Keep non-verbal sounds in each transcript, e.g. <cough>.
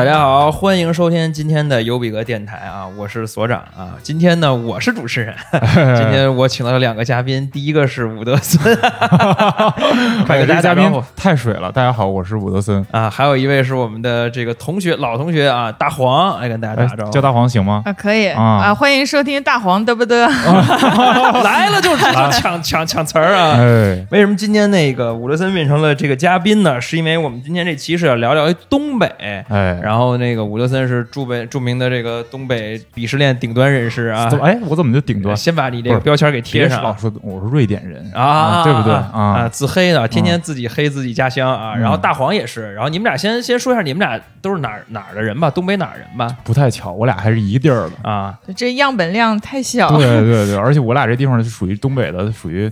大家好，欢迎收听今天的尤比格电台啊，我是所长啊。今天呢，我是主持人。<laughs> 今天我请到了两个嘉宾，第一个是伍德森，<laughs> 快给大家嘉宾打招呼太水了。大家好，我是伍德森。啊。还有一位是我们的这个同学，老同学啊，大黄，来跟大家打招，呼。叫大黄行吗？啊，可以啊啊，欢迎收听大黄嘚不嘚。<laughs> 来了就就抢抢抢词儿啊。哎，为什么今天那个伍德森变成了这个嘉宾呢？是因为我们今天这期是要聊聊东北。哎，然后那个伍德森是著北著名的这个东北鄙视链顶端人士啊怎，么哎，我怎么就顶端？先把你这个标签给贴上老说我是瑞典人啊，对不对啊？啊？自黑的，天天自己黑自己家乡啊。嗯然后大黄也是，然后你们俩先先说一下，你们俩都是哪儿哪儿的人吧？东北哪儿人吧？不太巧，我俩还是一地儿的。啊，这样本量太小。对对对，而且我俩这地方是属于东北的，属于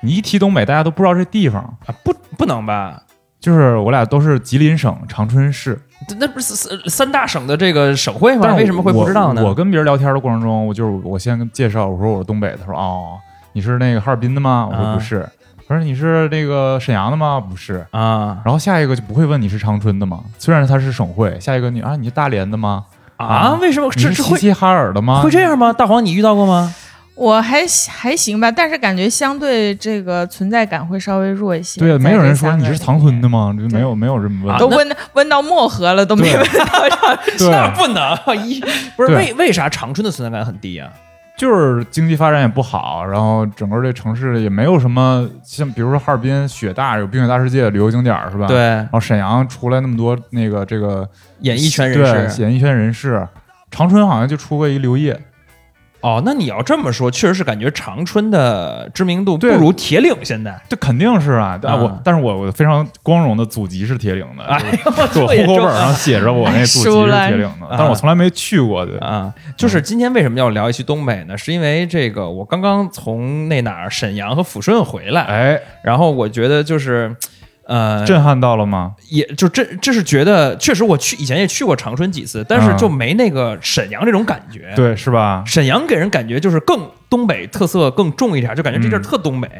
你一提东北，大家都不知道这地方。啊不不能吧？就是我俩都是吉林省长春市，这那不是三三大省的这个省会吗？但为什么会不知道呢？我我跟别人聊天的过程中，我就是我先跟介绍，我说我是东北的，他说哦，你是那个哈尔滨的吗？我说啊不是。他说你是那个沈阳的吗？不是。啊然后下一个就不会问你是长春的吗？虽然它是省会，下一个你啊，你是大连的吗？啊？为什么是齐齐哈尔的吗？会这样吗？大黄，你遇到过吗？我还还行吧，但是感觉相对这个存在感会稍微弱一些。对，在没有人说你是长春的吗？就没有没有这么问啊。都问问到漠河了，都没问到长那，不能一 <laughs> 不是为为啥长春的存在感很低啊？就是经济发展也不好，然后整个这城市也没有什么像，比如说哈尔滨雪大有冰雪大世界旅游景点是吧？。对，然后沈阳出来那么多那个这个演艺圈人士演艺圈人士，长春好像就出过一刘烨，哦，那你要这么说，确实是感觉长春的知名度不如铁岭现在。这肯定是啊。我但是我我非常光荣的祖籍是铁岭的，我户口本上写着我那祖籍是铁岭的，啊但是我从来没去过的。啊，就是今天为什么要聊一期东北呢？是因为这个我刚刚从那哪儿沈阳和抚顺回来，哎，然后我觉得就是。呃，震撼到了吗？也就这这是觉得，确实我去以前也去过长春几次，但是啊就没那个沈阳这种感觉。，对，是吧？沈阳给人感觉就是更东北特色更重一点，就感觉这地儿嗯特东北。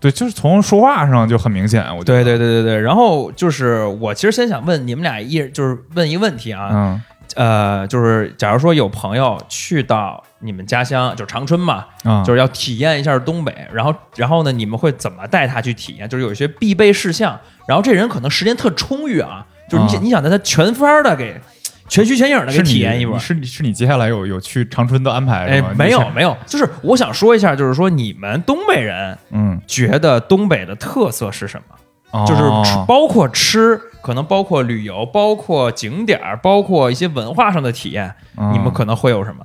对，就是从说话上就很明显，我觉对得。对对对对对。然后就是我其实先想问你们俩一人，就是问一个问题啊，嗯呃，就是假如说有朋友去到你们家乡，就是长春嘛，啊，就是要体验一下东北，然后然后呢，你们会怎么带他去体验？就是有一些必备事项，然后这人可能时间特充裕啊，就是你想、啊你想带他全方的给全虚全影的给是你体验一波你。是你是你接下来有有去长春的安排哎是吗？，没有是没有，就是我想说一下，就是说你们东北人嗯，觉得东北的特色是什么？哦就是吃包括吃，可能包括旅游，包括景点儿，包括一些文化上的体验，嗯你们可能会有什么？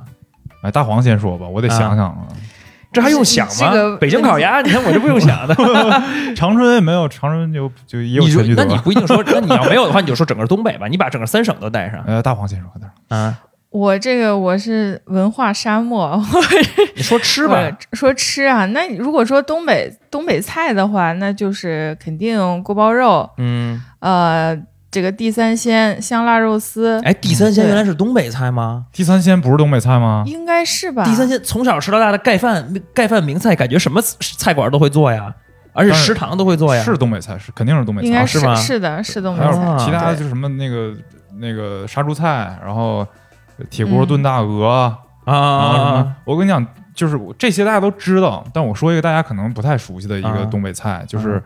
哎，大黄先说吧，我得想想啊。这还用想吗？这个北京烤鸭，你看我这不用想的。<laughs> 长春也没有，长春就就也有全聚德那。你不一定说，那你要没有的话，你就说整个东北吧，你把整个三省都带上 <laughs> 呃，大黄先说，快点。啊。我这个我是文化沙漠，<laughs> 你说吃吧，说吃啊，那你如果说东北东北菜的话，那就是肯定锅包肉，嗯，呃，这个地三鲜香辣肉丝，哎，地三鲜原来是东北菜吗？地三鲜不是东北菜吗？应该是吧？地三鲜从小吃到大的盖饭，盖饭名菜，感觉什么菜馆都会做呀，而且食堂都会做呀。是东北菜，是肯定是东北菜。应该是吗是的，是东北还有菜。啊其他的就是什么那个那个杀猪菜，然后铁锅炖大鹅，然后什么啊，我跟你讲，就是这些大家都知道，但我说一个大家可能不太熟悉的一啊。个东北菜，就是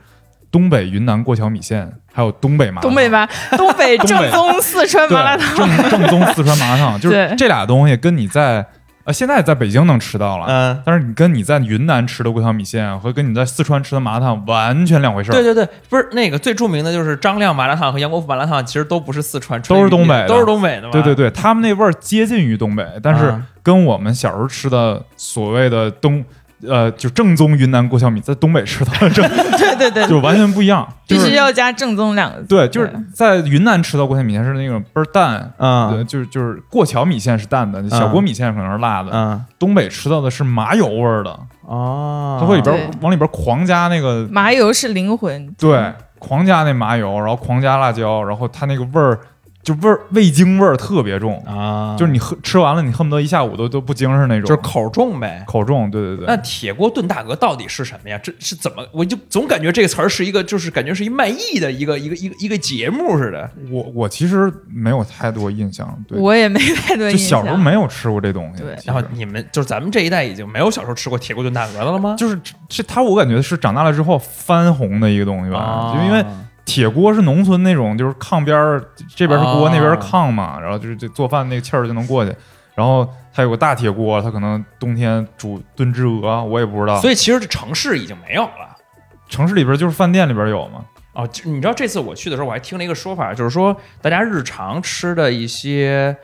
东北云南过桥米线，还有东北麻辣。烫东北麻，东北正宗四川麻辣烫。正正宗四川麻辣烫，就是这俩东西跟你在呃现在在北京能吃到了，嗯，但是你跟你在云南吃的过桥米线和跟你在四川吃的麻辣烫完全两回事儿。对对对，不是那个最著名的就是张亮麻辣烫和杨国福麻辣烫，其实都不是四川，都是东北的都是东北的。对对对，他们那味儿接近于东北，但是啊跟我们小时候吃的所谓的东呃就正宗云南过桥米，在东北吃到的正 <laughs> 对对对，就完全不一样，必就是须要加正宗两个字。对，就是在云南吃到过桥米线是那种倍儿淡。啊对，就是就是过桥米线是淡的，小锅米线可能是辣的。啊东北吃到的是麻油味儿的，哦，它会里边对往里边狂加那个麻油是灵魂。对，狂加那麻油，然后狂加辣椒，然后它那个味儿就味儿味精味儿特别重，啊，就是你喝吃完了，你恨不得一下午都都不精神那种，就是口重呗。口重，对对对。那铁锅炖大鹅到底是什么呀？这是怎么？我就总感觉这个词儿是一个，就是感觉是一卖艺的一个一个一个一个节目似的。我我其实没有太多印象，对，我也没太多印象。就小时候没有吃过这东西。对然后你们就是咱们这一代已经没有小时候吃过铁锅炖大鹅的了吗？就是这它，我感觉是长大了之后翻红的一个东西吧，啊就因为铁锅是农村那种，就是炕边儿这边是锅，啊那边是炕嘛，然后就是这做饭那个气儿就能过去。然后它有个大铁锅，它可能冬天煮炖只鹅，我也不知道。所以其实这城市已经没有了。城市里边就是饭店里边有嘛。哦，就你知道这次我去的时候，我还听了一个说法，就是说大家日常吃的一些。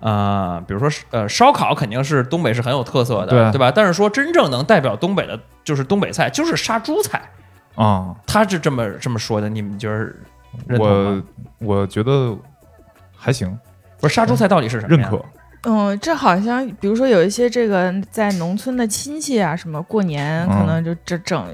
呃，比如说是呃，烧烤肯定是东北是很有特色的，对吧？但是说真正能代表东北的，就是东北菜，就是杀猪菜，啊、他是这么这么说的，你们就是认同吗我？我觉得还行，不是杀猪菜到底是什么呀？认可。嗯，这好像比如说有一些这个在农村的亲戚啊，什么过年嗯可能就这整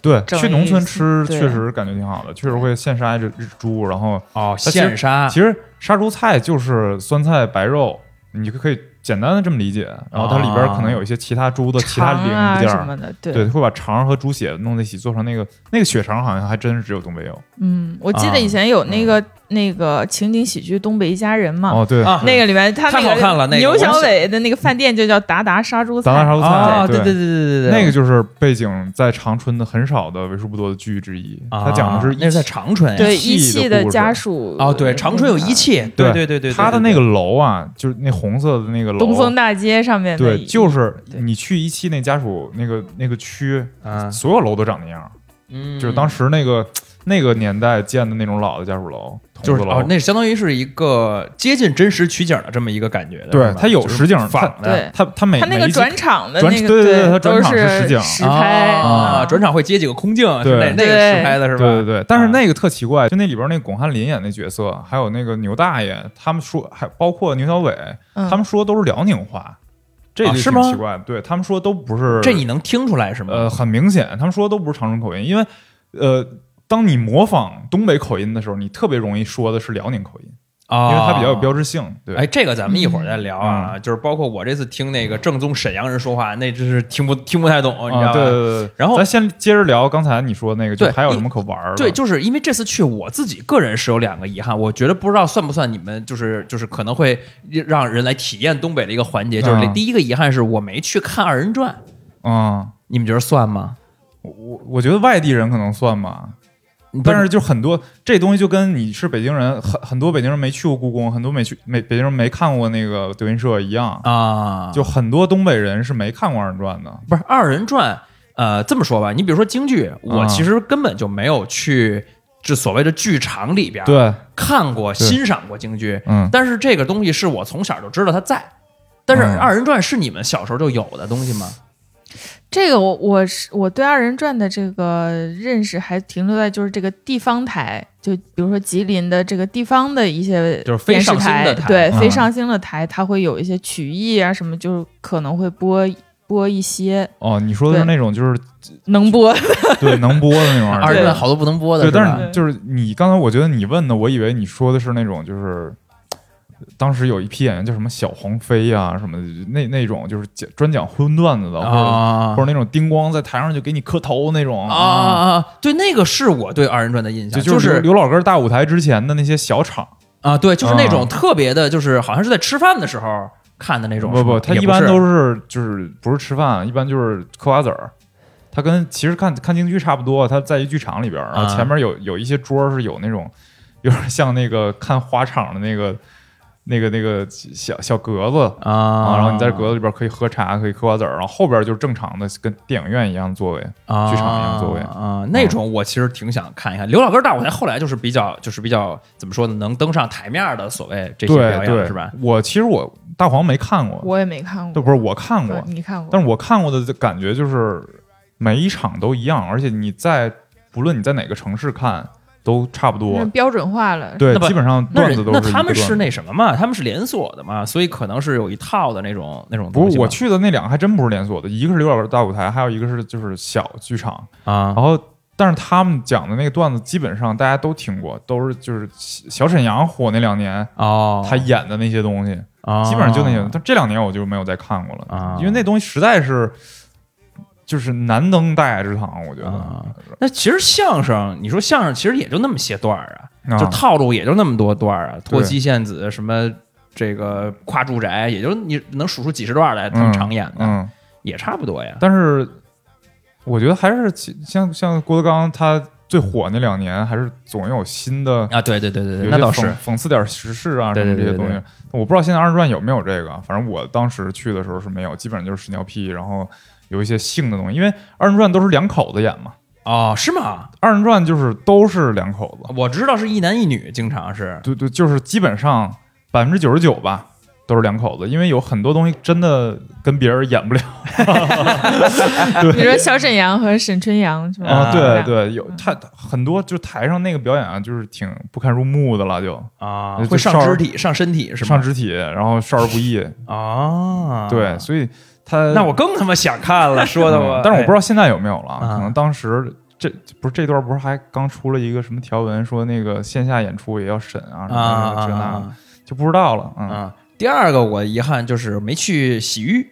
对，去农村吃确实感觉挺好的，确实会现杀一只只猪，然后哦，现杀其实杀猪菜就是酸菜白肉，你就可以简单的这么理解。然后它里边可能有一些其他猪的其他零件儿，什么的，对，对，会把肠和猪血弄在一起做成那个那个血肠，好像还真是只有东北有。嗯，我记啊得以前有那个、那个情景喜剧《东北一家人》嘛，哦，对，啊，那个里面他太那个好看了那个牛小伟的那个饭店就叫达达杀猪菜，达达杀猪菜啊，对。对对对对对。对，那个就是背景在长春的很少的为数不多的剧之一。啊它讲的是那是在长春呀，对一一汽的家属。哦，对，长春有一汽，对对对对，他的那个楼啊，就是那红色的那个楼，东风大街上面对，就是你去一汽那家属那个那个区，嗯所有楼都长那样，嗯，就是当时那个那个年代建的那种老的家属楼，筒子楼。就是哦，那相当于是一个接近真实取景的这么一个感觉的，是吧？对它有就是实景仿的，对。他他每他那个一集转场的转那个，对对对它都转场是是实景。实拍啊，转场会接几个空镜，是对。那那个实拍的是吧？对对对，但是啊。那个特奇怪，就那里边那巩汉林演那角色，还有那个牛大爷，他们说还包括牛小伟，嗯。他们说都是辽宁话，这就是吗？奇怪。的。对他们说都不是这你能听出来是吗？呃很明显，他们说都不是长春口音，因为呃，当你模仿东北口音的时候，你特别容易说的是辽宁口音，啊，因为它比较有标志性。对，哎，这个咱们一会儿再聊嗯啊，就是包括我这次听那个正宗沈阳人说话，那真是听不听不太懂，你知道啊，吧？对对对对。然后咱先接着聊刚才你说那个，就还有什么可玩儿的？对，就是因为这次去，我自己个人是有两个遗憾，我觉得不知道算不算你们就是就是可能会让人来体验东北的一个环节，就是嗯第一个遗憾是我没去看二人转，嗯，你们觉得算吗？我我我觉得外地人可能算吧，但是就很多这东西就跟你是北京人，很很多北京人没去过故宫，很多没去没北京人没看过那个德云社一样，啊，就很多东北人是没看过二人转的。不是二人转，呃，这么说吧，你比如说京剧，我嗯其实根本就没有去这所谓的剧场里边对，看过、欣赏过京剧，嗯，但是这个东西是我从小就知道它在。但是嗯二人转是你们小时候就有的东西吗？这个我我是我对二人转的这个认识还停留在就是这个地方台，就比如说吉林的这个地方的一些就是非电视上星的台对、嗯非上星的台，它会有一些曲艺啊什么，就是可能会播播一些哦，你说的是那种就是能播的，对能播的那种 <laughs> 二人人转。好多不能播的，对，但是就是你刚才我觉得你问的，我以为你说的是那种就是。当时有一批演员叫什么小黄飞呀、什么的，那那种就是讲专讲荤段子的，或者啊或者那种叮咣在台上就给你磕头那种啊啊啊！对，那个是我对二人转的印象，就就是刘刘老根大舞台之前的那些小场，啊，对，就是那种啊特别的，就是好像是在吃饭的时候看的那种。不不，他一般都是就是不是吃饭，一般就是嗑瓜子儿。他跟其实看看京剧差不多，他在一剧场里边儿，然后啊前面有有一些桌儿是有那种有点像那个看花场的那个那个那个小小格子啊啊，然后你在格子里边可以喝茶，可以嗑瓜子儿，然后后边就是正常的跟电影院一样的座位。啊剧场一样座位啊，那种我其实挺想看一看。刘老根大舞台后来就是比较就是比较怎么说呢，能登上台面的所谓这些对表演对，是吧？？我其实我大黄没看过，我也没看过，都不是我看过，你看过？但是我看过的感觉就是每一场都一样，而且你在不论你在哪个城市看都差不多是。标准化了，对基本上段子都那他们是那什么嘛？他们是连锁的嘛，所以可能是有一套的那种那种不是东西嘛。我去的那两个还真不是连锁的，一个是刘老根大舞台，还有一个是就是小剧场。啊然后但是他们讲的那个段子基本上大家都听过，都是就是小沈阳火那两年哦，他演的那些东西，哦基本上就那些。但这两年我就没有再看过了，啊因为那东西实在是就是难登大雅之堂，我觉得。啊那其实相声，你说相声其实也就那么些段儿啊，啊就套路也就那么多段儿啊，脱对妻献子什么这个跨住宅，也就你能数出几十段来，他们嗯常演的，嗯，也差不多呀。但是我觉得还是像像郭德纲他最火那两年，还是总有新的。啊，对对对对对，那倒是讽讽刺点时事啊，什么这些东西，我不知道现在二人转有没有这个。反正我当时去的时候是没有，基本上就是屎尿屁，然后有一些性的东西。因为二人转都是两口子演嘛，哦，是吗？二人转就是都是两口子，我知道是一男一女，经常是对对，就是基本上百分之九十九吧都是两口子，因为有很多东西真的跟别人演不了 <laughs> 比如说小沈阳和沈春阳是吧？啊。对对对，有他很多就台上那个表演啊，就是挺不堪入目的了，就啊，就会上肢体、上身体是吗？上肢体，然后少儿不宜。啊，对，所以他那我更他妈想看了，说的我，嗯但是我不知道现在有没有了，啊可能当时这不是这段不是还刚出了一个什么条文，说那个线下演出也要审啊什哎啊么的这那就不知道了。嗯，啊！第二个我遗憾就是没去洗浴，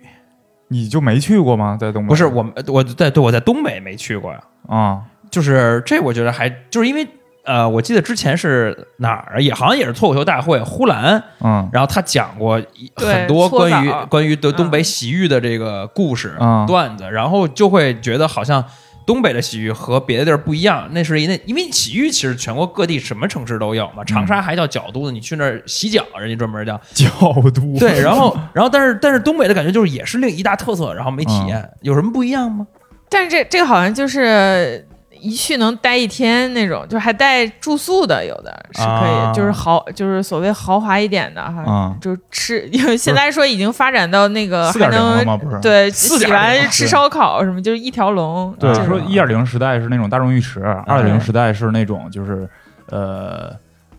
你就没去过吗？在东北？不是我我在对我在东北没去过呀，啊，就是这我觉得还就是因为呃，我记得之前是哪儿啊也好像也是脱口秀大会，呼兰，嗯。然后他讲过一很多关于关于东嗯东北洗浴的这个故事、嗯。段子，然后就会觉得好像东北的洗浴和别的地儿不一样。那是因为因为洗浴其实全国各地什么城市都有嘛，长沙还叫角都呢，你去那儿洗脚，人家专门叫角都 <laughs> 对，然后然后但是但是东北的感觉就是也是另一大特色，然后没体验，有什么不一样吗？但是这这个好像就是一去能待一天那种，就还带住宿的，有的是可以，啊就是豪，就是所谓豪华一点的哈，啊。就吃，<laughs> 因为现在说已经发展到那个还四点零了能吗？不是，对4.0洗完吃烧烤什么，就是一条龙。对，这种。说一点零时代是那种大众浴池，二点零时代是那种就是呃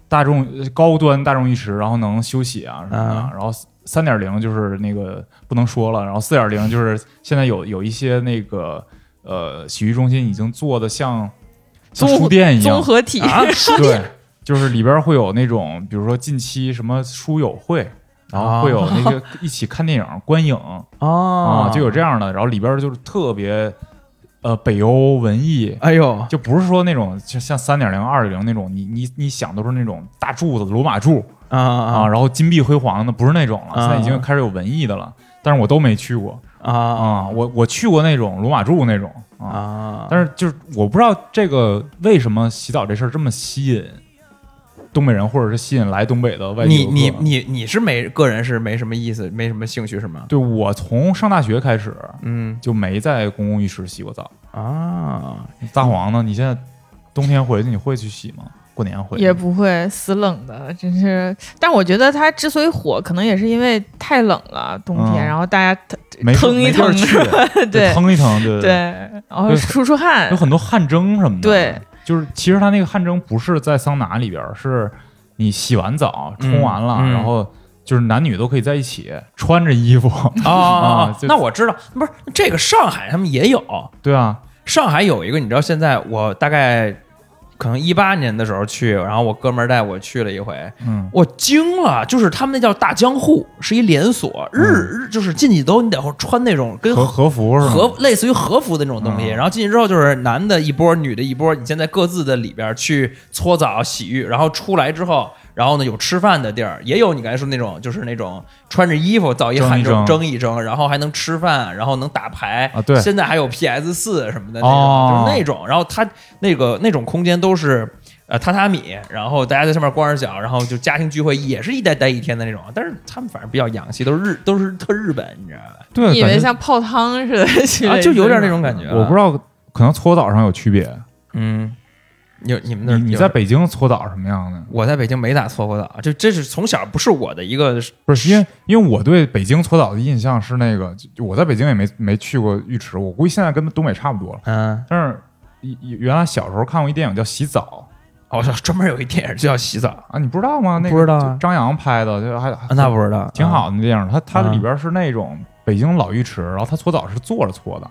大众高端大众浴池，然后能休息啊什么的，啊。然后三点零就是那个不能说了，然后四点零就是现在有有一些那个呃洗浴中心已经做的像像书店一样。综，合体，啊，<laughs> 对，就是里边会有那种比如说近期什么书友会。然后会有那个 <laughs> 一起看电影、观影。哦啊，就有这样的。然后里边就是特别呃北欧文艺，哎呦。就不是说那种就像三点零、二点零那种，你你你想都是那种大柱子、罗马柱。啊啊，啊。然后金碧辉煌的，不是那种了。啊。现在已经开始有文艺的了，但是我都没去过啊啊。我我去过那种罗马柱那种啊，啊！但是就是我不知道这个为什么洗澡这事儿这么吸引东北人，或者是吸引来东北的外地你你你你是没个人是没什么意思，没什么兴趣是吗？对我从上大学开始嗯就没在公共浴室洗过澡。啊，大黄呢？你现在冬天回去你会去洗吗？过年回也不会死冷的，真是。但我觉得它之所以火，可能也是因为太冷了，冬天，嗯。然后大家没腾一腾，去，<laughs> 对。腾一腾，对对，然后出出汗。有，很多汗蒸什么的。对，就是其实它那个汗蒸不是在桑拿里边儿，是你洗完澡冲完了，嗯嗯。然后就是男女都可以在一起穿着衣服。<laughs> 啊那我知道，不是这个上海他们也有，对啊，上海有一个，你知道现在我大概可能一八年的时候去，然后我哥们儿带我去了一回，嗯。我惊了，就是他们那叫大江户，是一连锁，日日就是进去都你得穿那种跟和和服？和类似于和服的那种东西，嗯。然后进去之后就是男的一波，女的一波，你现在各自的里边去搓澡、洗浴，然后出来之后，然后呢有吃饭的地儿，也有你刚才说那种就是那种穿着衣服澡一汗蒸蒸一蒸蒸一蒸，然后还能吃饭，然后能打牌啊对现在还有 PS 四什么的那种，哦就是那种，然后它那个那种空间都是。呃，榻榻米，然后大家在上面光着脚，然后就家庭聚会，也是一待待一天的那种。但是他们反正比较洋气，都是日都是特日本，你知道吧？对，你以为像泡汤似的，啊，就有点那种感觉。我不知道，可能搓澡上有区别。嗯，有你们那儿你你在北京搓澡什么样的？我在北京没咋搓过澡，就这是从小不是我的一个不是因为因为我对北京搓澡的印象是那个，我在北京也没没去过浴池，我估计现在跟东北差不多了。嗯，但是原来小时候看过一电影叫《洗澡哦，专门有一电影就叫洗澡，》啊，你不知道吗？那个不知道啊张扬拍的，就还啊那不知道，挺好的那电影。它它啊里边是那种北京老浴池，然后它搓澡是坐着搓的，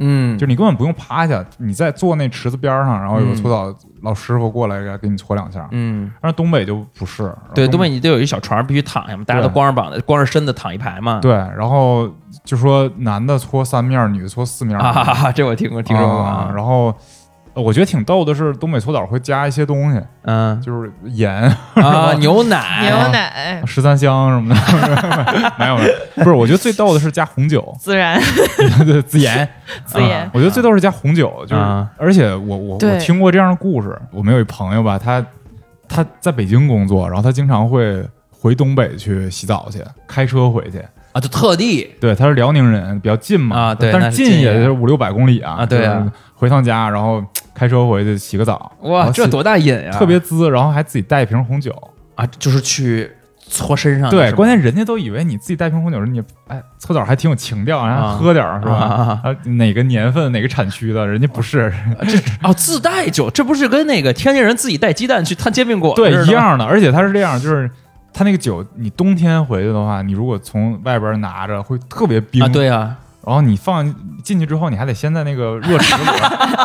嗯，就你根本不用趴下，你在坐那池子边儿上，然后有个嗯搓澡老师傅过来给给你搓两下。嗯，但是东北就不是，对，东东北你得有一小床，必须躺下嘛，大家都光着膀子、光着身子躺一排嘛。对，然后就说男的搓三面儿，女的搓四面哈哈，<laughs> 这我听过，听说过啊啊。然后呃我觉得挺逗的是，东北搓澡会加一些东西，嗯 <laughs> 就是盐、啊，牛奶，<laughs> 牛奶十三香什么的，<laughs> 没有没有，不是，我觉得最逗的是加红酒，孜然对，孜盐。孜然啊，我觉得最逗是加红酒，就是啊而且我我我听过这样的故事，我们有一朋友吧，他他在北京工作，然后他经常会回东北去洗澡去，开车回去。啊，就特地对，他是辽宁人，比较近嘛。啊对但是近也就是五六百公里啊。啊对啊回趟家，然后开车回去洗个澡，哇，这多大瘾呀！特别滋，然后还自己带一瓶红酒。啊，就是去搓身上对，关键人家都以为你自己带瓶红酒，你哎搓澡还挺有情调，然后啊喝点儿是吧？啊 <laughs> 啊，哪个年份哪个产区的，人家不是这，哦，自带酒，这不是跟那个天津人自己带鸡蛋去摊煎饼果子对一样的，而且他是这样，就是。它那个酒，你冬天回去的话，你如果从外边拿着，会特别冰。啊，对啊，然后你放进去之后，你还得先在那个热池里边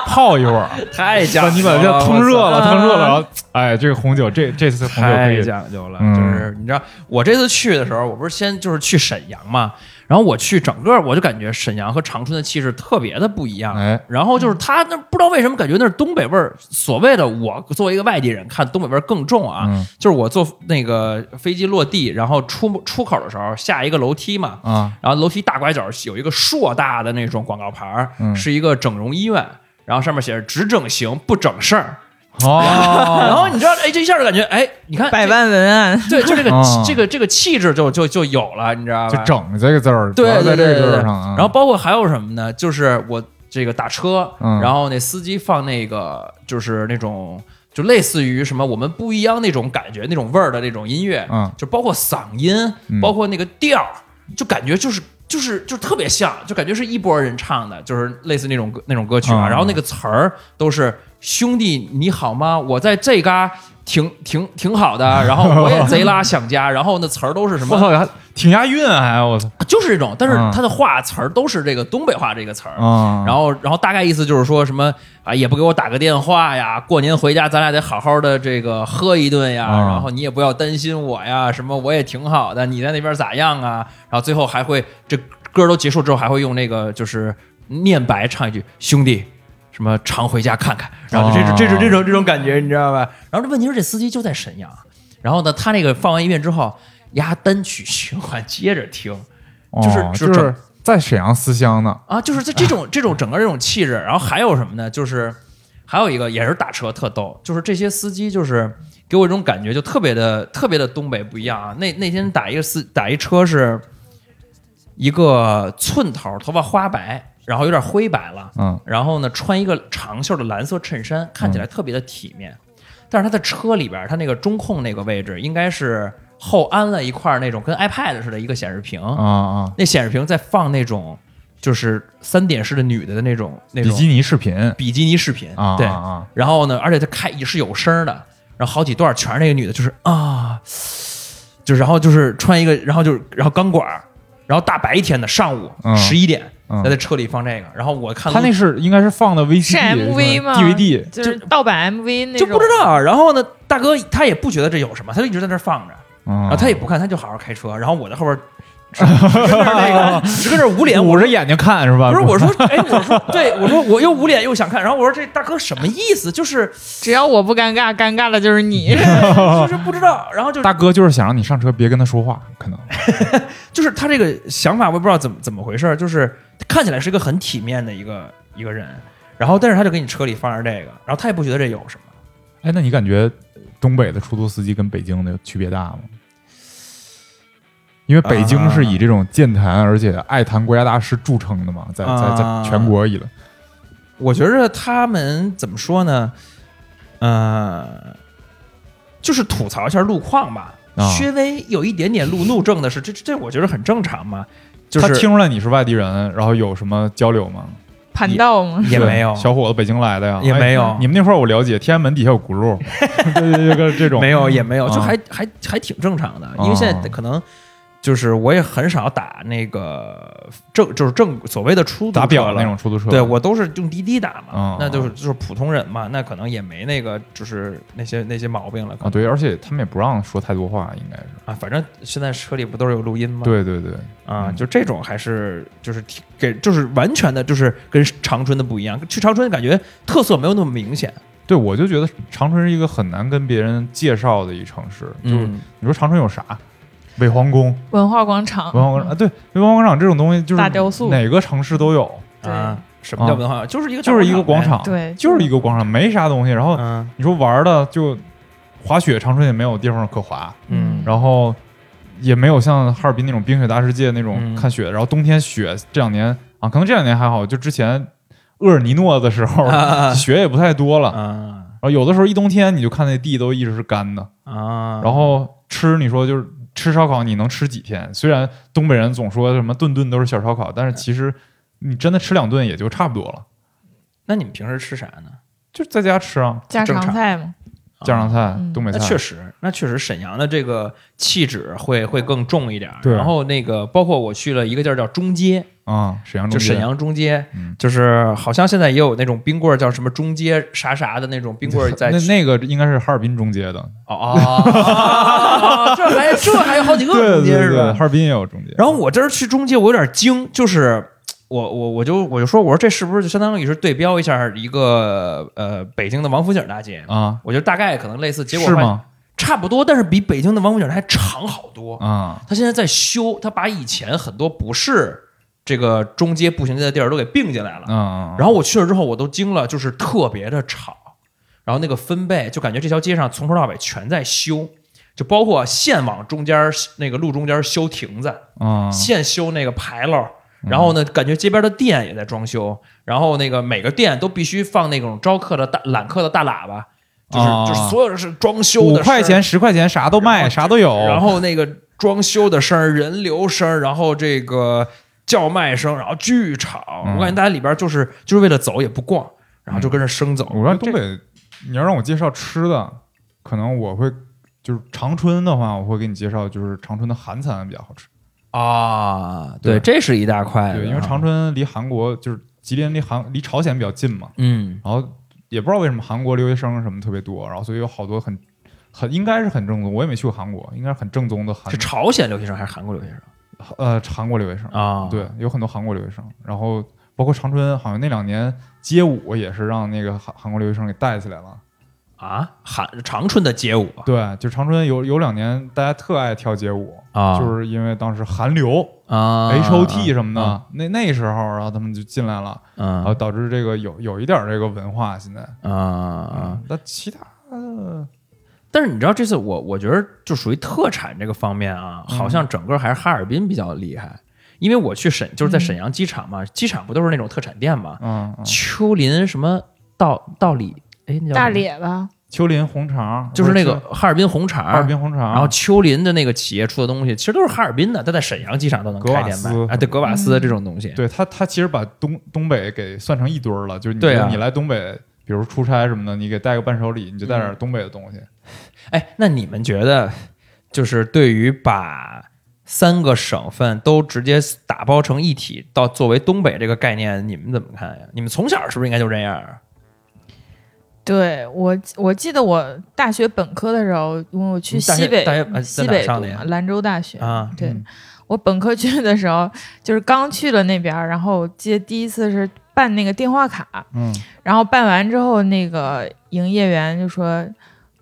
泡一会儿，<laughs> 太讲究了你把它了腾热了，烫热了，然后哎，这个红酒，这这次红酒可太以，讲究了，嗯就是你知道，我这次去的时候，我不是先就是去沈阳嘛，然后我去整个我就感觉沈阳和长春的气势特别的不一样。哎，然后就是他那不知道为什么感觉那是东北味儿，所谓的我作为一个外地人看东北味儿更重啊，嗯。就是我坐那个飞机落地，然后出出口的时候下一个楼梯嘛，啊，然后楼梯大拐角有一个硕大的那种广告牌儿，嗯。是一个整容医院，然后上面写着只整形不整事儿。哦，<laughs> 然后你知道，哎，这一下就感觉，哎，你看百万文案，<laughs> 对，就这个、哦这个这个气质就就就有了，你知道吧？就整这个字儿，对在这个对对对对字儿上啊。然后包括还有什么呢？就是我这个打车，嗯然后那司机放那个就是那种就类似于什么我们不一样那种感觉那种味儿的那种音乐，嗯就包括嗓音，嗯包括那个调儿，就感觉就是。就是就特别像，就感觉是一波人唱的，就是类似那种歌那种歌曲啊。嗯然后那个词儿都是“兄弟你好吗？我在这嘎挺挺挺好的，<laughs> 然后我也贼拉想家。<laughs> ”然后那词儿都是什么我？操，挺押韵啊还我操就是这种，但是嗯他的话词儿都是这个东北话这个词儿。啊！然后，然后大概意思就是说什么啊，也不给我打个电话呀，过年回家咱俩得好好的这个喝一顿呀，啊然后你也不要担心我呀，什么我也挺好的，你在那边咋样啊？然后最后还会这歌都结束之后还会用那个就是念白唱一句兄弟。什么常回家看看，然后就这种、哦这种这种这种感觉，你知道吧？然后这问题是这司机就在沈阳，然后呢，他那个放完一遍之后，丫单曲循环接着听，就是哦就就是在沈阳思乡呢。啊，就是在这种这种整个这种气质，然后还有什么呢？就是还有一个也是打车特逗，就是这些司机就是给我一种感觉，就特别的特别的东北不一样啊。那那天打一个司打一车是一个寸头，头发花白，然后有点灰白了，嗯。然后呢穿一个长袖的蓝色衬衫，看起来特别的体面。但是他的车里边，他那个中控那个位置应该是后安了一块那种跟 iPad 似的一个显示屏。啊啊，那显示屏在放那种就是三点式的女的的那种那种比基尼视频。比基尼视频，对啊对，啊然后呢，而且他开也是有声的，然后好几段全是那个女的，就是啊，就然后就是穿一个，然后就是然后钢管，然后大白天的上午嗯。十一点嗯在在车里放这个，然后我看他那是应该是放的 VCD 是 MV 吗？DVD 就是盗版 MV 那就种，不知道，然后呢，大哥他也不觉得这有什么，他就一直在那儿放着，然啊后他也不看，他就好好开车，然后我在后边儿只只跟那儿那个 <laughs> 只跟那儿捂脸，我捂着眼睛看是吧？不是我说，<laughs> 哎，我说对，我说我又捂脸又想看，然后我说这大哥什么意思？就是 <laughs> 只要我不尴尬，尴尬的就是你。就是不知道，然后就大哥就是想让你上车别跟他说话，可能就是他这个想法，我也不知道怎么怎么回事儿，就是看起来是一个很体面的一个一个人，然后但是他就给你车里放着这个，然后他也不觉得这有什么。哎，那你感觉东北的出租司机跟北京的区别大吗？因为北京是以这种健谈而且爱谈国家大事著称的嘛，在在在啊全国以来，我觉着他们怎么说呢？呃，就是吐槽一下路况吧，啊稍微有一点点路怒症的是，这这这我觉得很正常嘛。就是他听出来你是外地人，然后有什么交流吗？盘道吗？也没有。小伙子北京来的呀，也没有。哎你们那块儿我了解，天安门底下有轱辘，对 <laughs> 对对，这个这种。没有也没有，就啊还还还挺正常的，因为现在可能就是我也很少打那个正就是正所谓的出租车打表了那种出租车，对我都是用滴滴打嘛，嗯那就是就是普通人嘛，那可能也没那个就是那些那些毛病了，啊，对，而且他们也不让说太多话，应该是。啊，反正现在车里不都是有录音吗？对对对，啊，嗯。就这种还是就是挺给就是完全的就是跟长春的不一样，去长春感觉特色没有那么明显，对我就觉得长春是一个很难跟别人介绍的一城市。就是嗯。你说长春有啥？伪皇宫、文化广场，文化广场啊，对，文化广场这种东西就是大雕塑。哪个城市都有，对。啊，什么叫文化？就是一个就是一个广，场，对，就是一个广场，没啥东西。然后嗯。你说玩的就滑雪，长春也没有地方可滑，嗯，然后也没有像哈尔滨那种冰雪大世界那种嗯。看雪。然后冬天雪这两年啊，可能这两年还好，就之前厄尔尼诺的时候，啊。雪也不太多了。啊。然后有的时候一冬天，你就看那地都一直是干的。啊，然后吃，你说就是吃烧烤，你能吃几天？虽然东北人总说什么顿顿都是小烧烤，但是其实你真的吃两顿也就差不多了，那你们平时吃啥呢？就在家吃啊，家常常。菜嘛，家常菜、嗯。东北菜，那确实，那确实，沈阳的这个气质会会更重一点然后那个，包括我去了一个地儿叫中街，啊，沈阳中街。就沈阳中街，嗯。就是好像现在也有那种冰棍儿，叫什么中街啥啥的那种冰棍儿在那那个应该是哈尔滨中街的，哦哦，这还这还有好几个中街是吧？哈尔滨也有中街。然后我这儿去中街，我有点惊，就是我我我就我就说，我说这是不是就相当于是对标一下一个呃北京的王府井大街？啊，我觉得大概可能类似，结果是吗？差不多，但是比北京的王府井还长好多。啊，他现在在修，他把以前很多不是这个中街步行街的地儿都给并进来了。嗯嗯，然后我去了之后，我都惊了，就是特别的吵，然后那个分贝就感觉这条街上从头到尾全在修，就包括线往中间儿那个路中间儿修亭子，啊，现修那个牌楼，然后呢，感觉街边的店也在装修，然后那个每个店都必须放那种招客的大揽客的大喇叭，就是、啊就是所有的是装修的五块钱十块钱啥都卖，啥都有。然后那个装修的声儿、人流声儿，然后这个叫卖声，然后巨吵，嗯我感觉大家里边就是就是为了走也不逛，然后就跟着生走。我说东北，你要让我介绍吃的，可能我会就是长春的话，我会给你介绍就是长春的韩餐比较好吃。啊，对。这是一大块，对，因为长春离韩国就是吉林离韩离朝鲜比较近嘛，嗯。然后也不知道为什么韩国留学生什么特别多，然后所以有好多很很应该是很正宗，我也没去过韩国，应该是很正宗的韩。是朝鲜留学生还是韩国留学生？呃韩国留学生，啊？对，有很多韩国留学生，然后包括长春好像那两年街舞也是让那个韩韩国留学生给带起来了。啊，韩长春的街舞对，就长春有有两年大家特爱跳街舞，啊就是因为当时韩流、啊 H O T 什么的，啊那那时候然后他们就进来了，然后啊导致这个有有一点儿这个文化现在啊啊！但其他的但是你知道这次我我觉得就属于特产这个方面啊，嗯好像整个还是哈尔滨比较厉害，因为我去沈就是在沈阳机场嘛，机场不都是那种特产店嘛，嗯，嗯。秋林什么道道里哎那叫什么大咧吧，秋林红肠就是那个哈尔滨红肠，哈尔滨红肠，然后秋林的那个企业出的东西，其实都是哈尔滨的，它在沈阳机场都能开店卖斯啊，对，格瓦斯这种东西，对他他其实把东东北给算成一堆儿了，就是你对啊你来东北，比如出差什么的，你给带个伴手礼，你就带点东北的东西。<laughs> 哎，那你们觉得，就是对于把三个省份都直接打包成一体，到作为东北这个概念，你们怎么看呀？你们从小是不是应该就这样啊？对我，我记得我大学本科的时候，因为我去西北西北上的呀读嘛兰州大学啊对、嗯我本科去的时候，就是刚去了那边儿，然后我记得第一次是办那个电话卡，嗯，然后办完之后，那个营业员就说：“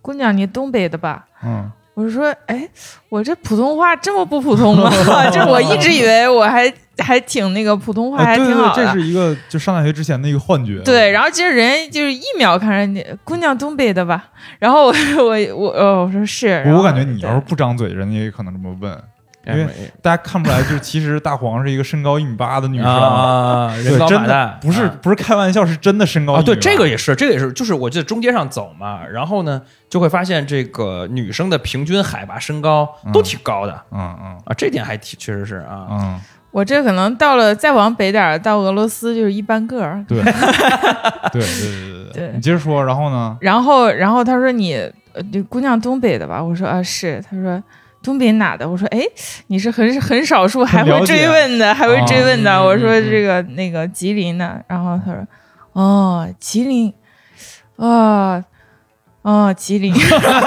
姑娘，你东北的吧？”嗯，我就说：“哎，我这普通话这么不普通吗？<laughs> 这我一直以为我还还挺那个普通话还啊对对对，挺好的。这是一个就上大学之前的一个幻觉。对，然后其实人家就是一秒看上你，姑娘东北的吧？然后我 <laughs> 我我哦我说是，我感觉你要是不张嘴，人家也可能这么问。因为哎大家看不出来，就是其实大黄是一个身高一米八的女生，啊，人对，真的高马大，不是啊。不是开玩笑，是真的身高啊，对，一米八。这个也是，这个也是，就是我记得中街上走嘛，然后呢，就会发现这个女生的平均海拔身高都挺高的、嗯嗯。啊，这点还挺确实是啊，嗯，我这可能到了再往北点儿，到俄罗斯就是一般个儿。<laughs> 对，对 <laughs> 对对对对你接着说，然后呢？然后然后他说你呃姑娘东北的吧？我说啊是。他说东北哪的？我说，哎，你是很很少数还会追问的，还会追问的。哦我说这个那个吉林的，然后他说，哦，吉林，哦，哦，吉林，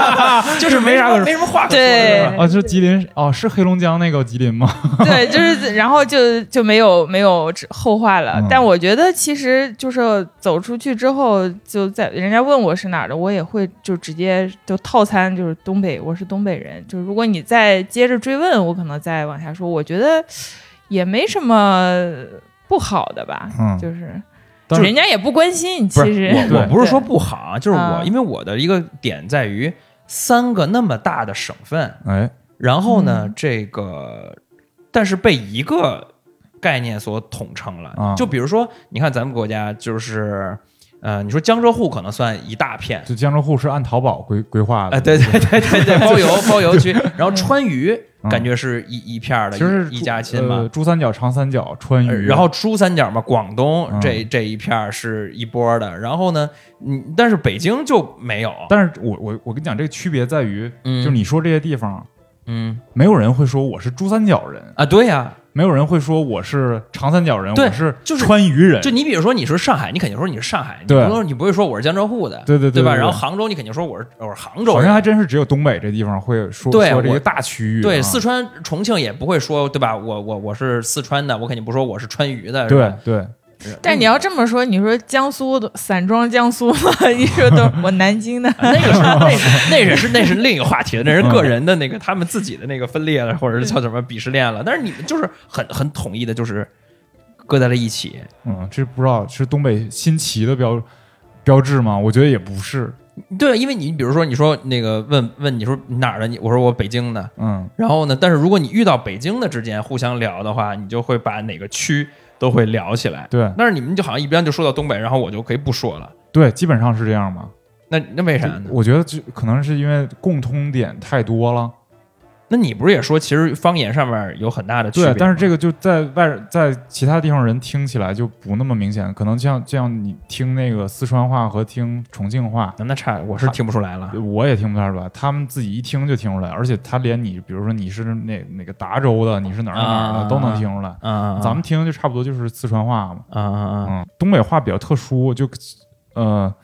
<laughs> 就是没啥没什么话可说对是吧啊，就是吉林哦，是黑龙江那个吉林吗？对，就是然后就就没有没有后话了。嗯但我觉得其实就是走出去之后，就在人家问我是哪儿的，我也会就直接就套餐就是东北，我是东北人。就如果你再接着追问，我可能再往下说，我觉得也没什么不好的吧，嗯就是。但人家也不关心，其实我，我不是说不好啊，就是我啊因为我的一个点在于三个那么大的省份，哎，然后呢嗯，这个但是被一个概念所统称了。啊就比如说，你看咱们国家就是。呃，你说江浙沪可能算一大片，就江浙沪是按淘宝规规划的，哎，对对对对对，<laughs> 包邮包邮区，<laughs> 然后川渝嗯感觉是一一片儿的，其实是一一家亲呃嘛。珠三角、长三角、川渝，呃然后珠三角嘛，广东嗯。这这一片儿是一波的，然后呢，你，但是北京就没有，但是我我我跟你讲，这个区别在于，嗯。就是你说这些地方，嗯。没有人会说我是珠三角人，啊，对呀、没有人会说我是长三角人，我是就是川渝人，就你比如说你是上海，你肯定说你是上海，你不能你不会说我是江浙沪的，吧？对对对对然后杭州你肯定说我是我是杭州人，好像还真是只有东北这地方会说对说这个大区域啊，对四川、重庆也不会说对吧？我我我是四川的，我肯定不说我是川渝的，是对吧？对，但你要这么说，你说江苏的散装江苏嘛，你说都我南京的，啊那个是 <laughs> 那是那是是那是另一个话题，那是个人的那个他们自己的那个分裂了，或者是叫什么鄙视链了。但是你们就是很很统一的，就是搁在了一起。嗯，这不知道是东北新奇的标标志吗？我觉得也不是，对，因为你比如说你说那个问问你说哪儿的，你我说我北京的，嗯，然后呢，但是如果你遇到北京的之间互相聊的话，你就会把哪个区都会聊起来。对但是你们就好像一般就说到东北，然后我就可以不说了。对，基本上是这样嘛。那那为啥呢？我觉得就可能是因为共通点太多了，那你不是也说，其实方言上面有很大的区别？，对但是这个就在外在其他地方人听起来就不那么明显，可能像这样你听那个四川话和听重庆话，那那差，我是听不出来了。我也听不太出来，他们自己一听就听出来，而且他连你，比如说你是那哪个达州的，你是哪儿哪儿的、啊都能听出来。嗯，咱们听就差不多就是四川话嘛，嗯嗯嗯嗯，东北话比较特殊，就呃，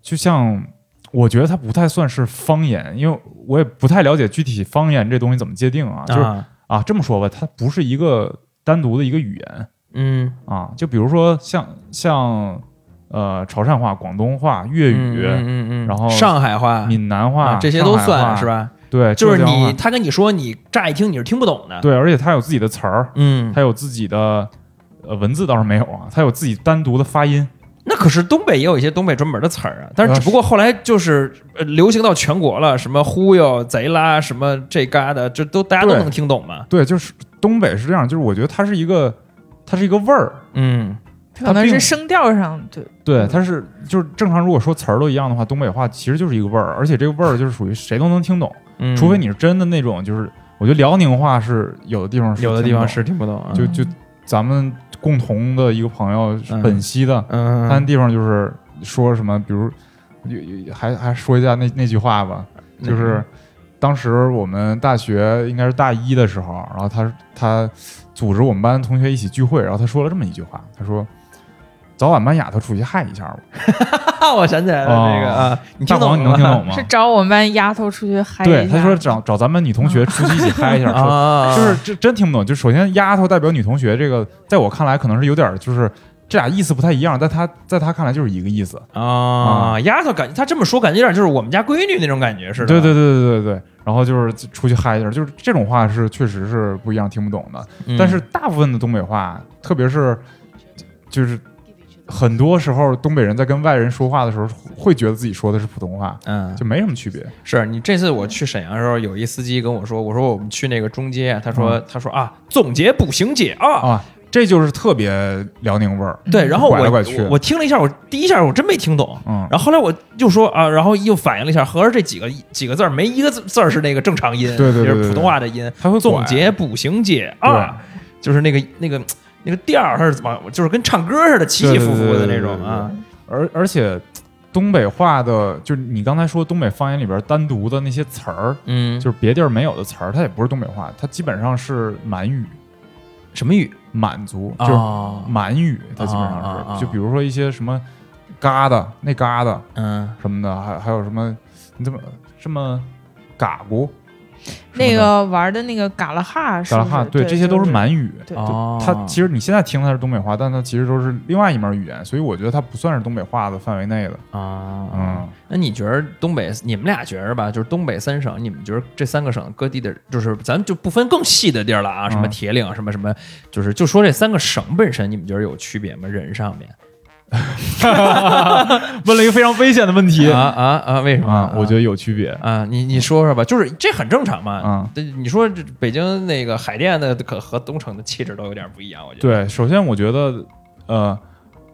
就像我觉得它不太算是方言，因为我也不太了解具体方言这东西怎么界定啊。就是啊啊，这么说吧，它不是一个单独的一个语言嗯啊。就比如说像像呃潮汕话、广东话、粤语、嗯嗯嗯，然后上海话、闽南话、啊这些都算是？吧？对，就是你他跟你说，你乍一听你是听不懂的。，对，而且它有自己的词儿，嗯，它有自己的呃文字倒是没有啊，它有自己单独的发音。那可是东北也有一些东北专门的词儿啊，但是只不过后来就是呃流行到全国了，什么忽悠、贼拉，什么这嘎的，这都大家都能听懂嘛。对，就是东北是这样，就是我觉得它是一个，它是一个味儿。嗯可能是声调上对。对，它是就是正常，如果说词儿都一样的话，东北话其实就是一个味儿，而且这个味儿就是属于谁都能听懂，嗯，除非你是真的那种，就是我觉得辽宁话是有的地方是有的地方是听不懂啊。就就咱们共同的一个朋友本溪的，嗯，他那地方就是说什么，比如还还说一下那那句话吧，嗯。就是当时我们大学应该是大一的时候，然后他他组织我们班同学一起聚会，然后他说了这么一句话，他说：“早晚班丫头出去嗨一下吧。啊，<laughs> 我想起来了，哦这个啊，你听大黄，懂了你能听懂吗是？找我们班丫头出去嗨一下对，他说找找咱们女同学出去一起嗨一下，<laughs> 就是这真听不懂。就首先丫头代表女同学，这个在我看来可能是有点就是这俩意思不太一样，但他在他看来就是一个意思。啊，丫头感他这么说，感觉有点就是我们家闺女那种感觉似的。对对对对对对，然后就是出去嗨一下，就是这种话是确实是不一样，听不懂的。嗯但是大部分的东北话，特别是就是很多时候东北人在跟外人说话的时候，会觉得自己说的是普通话，嗯，就没什么区别。是你这次我去沈阳的时候，有一司机跟我说，我说我们去那个中街，他说、嗯他说啊，总结步行街啊。啊，这就是特别辽宁味儿。对，然后我我我听了一下，我第一下我真没听懂，嗯，然后后来我就说啊，然后又反应了一下，合着这几个几个字儿没一个字字儿是那个正常音，对对对对就是普通话的音。他会总结步行街啊，就是那个那个那个调儿，它是怎么就是跟唱歌似的，起起伏伏的那种啊。而而且东北话的，就是你刚才说东北方言里边单独的那些词儿，嗯，就是别地儿没有的词儿，它也不是东北话，它基本上是满语，什么语？满族就是哦，满语，它基本上是，就比如说一些什么嘎的、那嘎的嗯，什么的，还还有什么你怎么这么嘎咕那个玩的那个嘎啦哈是嘎啦哈，对，这些都是满语。对。哦，它其实你现在听它是东北话，但它其实都是另外一门语言，所以我觉得它不算是东北话的范围内的。啊，嗯，那你觉得东北，你们俩觉着吧，就是东北三省，你们觉得这三个省各地的，就是咱就不分更细的地儿了啊，什么嗯。铁岭，什么什么，就是就说这三个省本身，你们觉得有区别吗？人上面 <laughs> 问了一个非常危险的问题啊啊啊，为什么？啊，我觉得有区别。啊，你你说说吧，就是这很正常嘛。嗯对，你说这北京那个海淀的可和东城的气质都有点不一样，我觉得。对，首先我觉得，呃，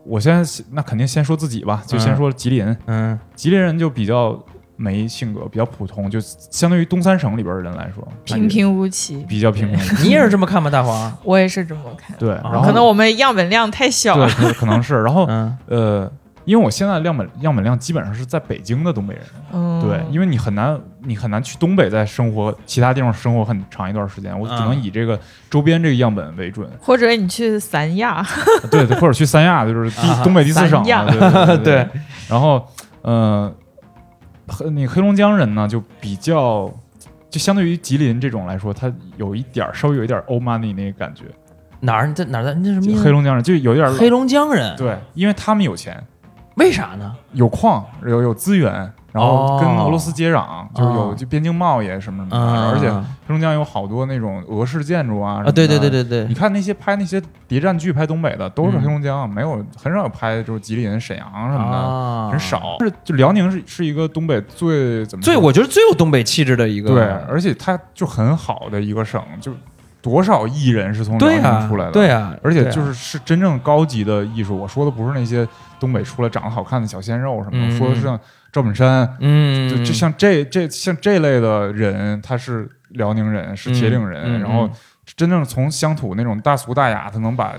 我先那肯定先说自己吧，就先嗯说吉林。嗯吉林人就比较没性格，比较普通，就相对于东三省里边的人来说，平平无奇。比较平平无奇。<laughs> 你也是这么看吗，大黄？我也是这么看，对，啊然后可能我们样本量太小对了。可可能是，然后嗯呃，因为我现在的样本样本量基本上是在北京的东北人，嗯，对，因为你很难你很难去东北再生活，其他地方生活很长一段时间，我只能嗯以这个周边这个样本为准。或者你去三亚，对对，或者去三亚，就是第啊东北第四省对对对对对。然后，呃，黑那个黑龙江人呢，就比较，就相对于吉林这种来说，他有一点儿稍微有一点儿 old money 那个感觉。哪儿？你在哪儿在？那什么？黑龙江人就有点儿黑龙江人，对，因为他们有钱，为啥呢？有矿，有有资源，然后跟哦俄罗斯接壤，就是有边境贸易什么什么的，啊，而且黑龙江有好多那种俄式建筑啊。啊，对对对对。对对，你看那些拍那些谍战剧，拍东北的都是嗯黑龙江，没有很少有拍就是吉林、沈阳什么的。啊，很少。是就辽宁是是一个东北最怎么最我觉得最有东北气质的一个，对，而且它就很好的一个省，就多少艺人是从辽宁出来的，对啊，而且就是是真正高级的艺术。我说的不是那些东北出来长得好看的小鲜肉什么说的是像赵本山，嗯，就就像这这像这类的人，他是辽宁人，是铁岭人，然后真正从乡土那种大俗大雅，他能把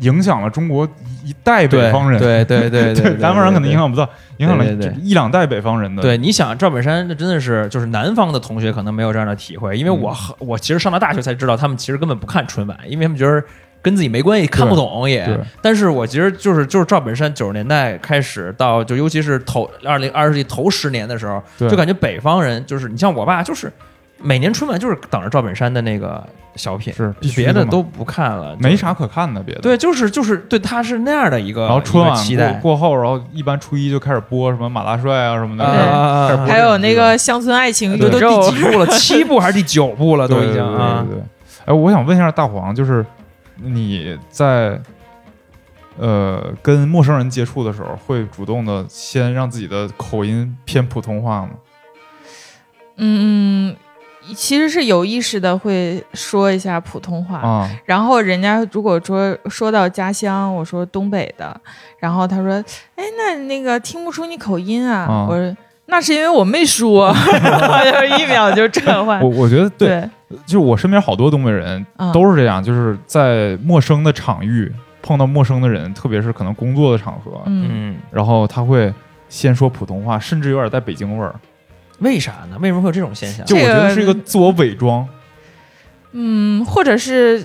影响了中国一代北方人。对对对对对，南方 <laughs> 人可能影响不到，影响了一两代北方人的。对，你想赵本山，那真的是就是南方的同学可能没有这样的体会，因为我、我其实上了大学才知道，他们其实根本不看春晚，因为他们觉得跟自己没关系，看不懂也。但是我其实就是就是赵本山九十年代开始到就尤其是头二零二世纪头十年的时候，就感觉北方人就是你像我爸就是。每年春晚就是等着赵本山的那个小品，是必须的别的都不看了，没啥可看的，别的。对，就是就是对他是那样的一个，然后春晚期待过过后，然后一般初一就开始播什么马大帅啊什么的，还有那个乡村爱情都宙第，几部了？<laughs> 七部还是第九部了？都已经啊对。对对对哎，我想问一下大黄，就是你在呃跟陌生人接触的时候，会主动的先让自己的口音偏普通话吗？嗯，其实是有意识的会说一下普通话。啊，然后人家如果说说到家乡，我说东北的，然后他说，哎，那那个听不出你口音啊。啊我说那是因为我没说，然后就一秒就转换我。我觉得对，对，就我身边好多东北人嗯都是这样，就是在陌生的场域碰到陌生的人，特别是可能工作的场合，嗯，嗯，然后他会先说普通话，甚至有点带北京味儿。为啥呢？为什么会有这种现象？就我觉得是一个自我伪装，嗯，或者是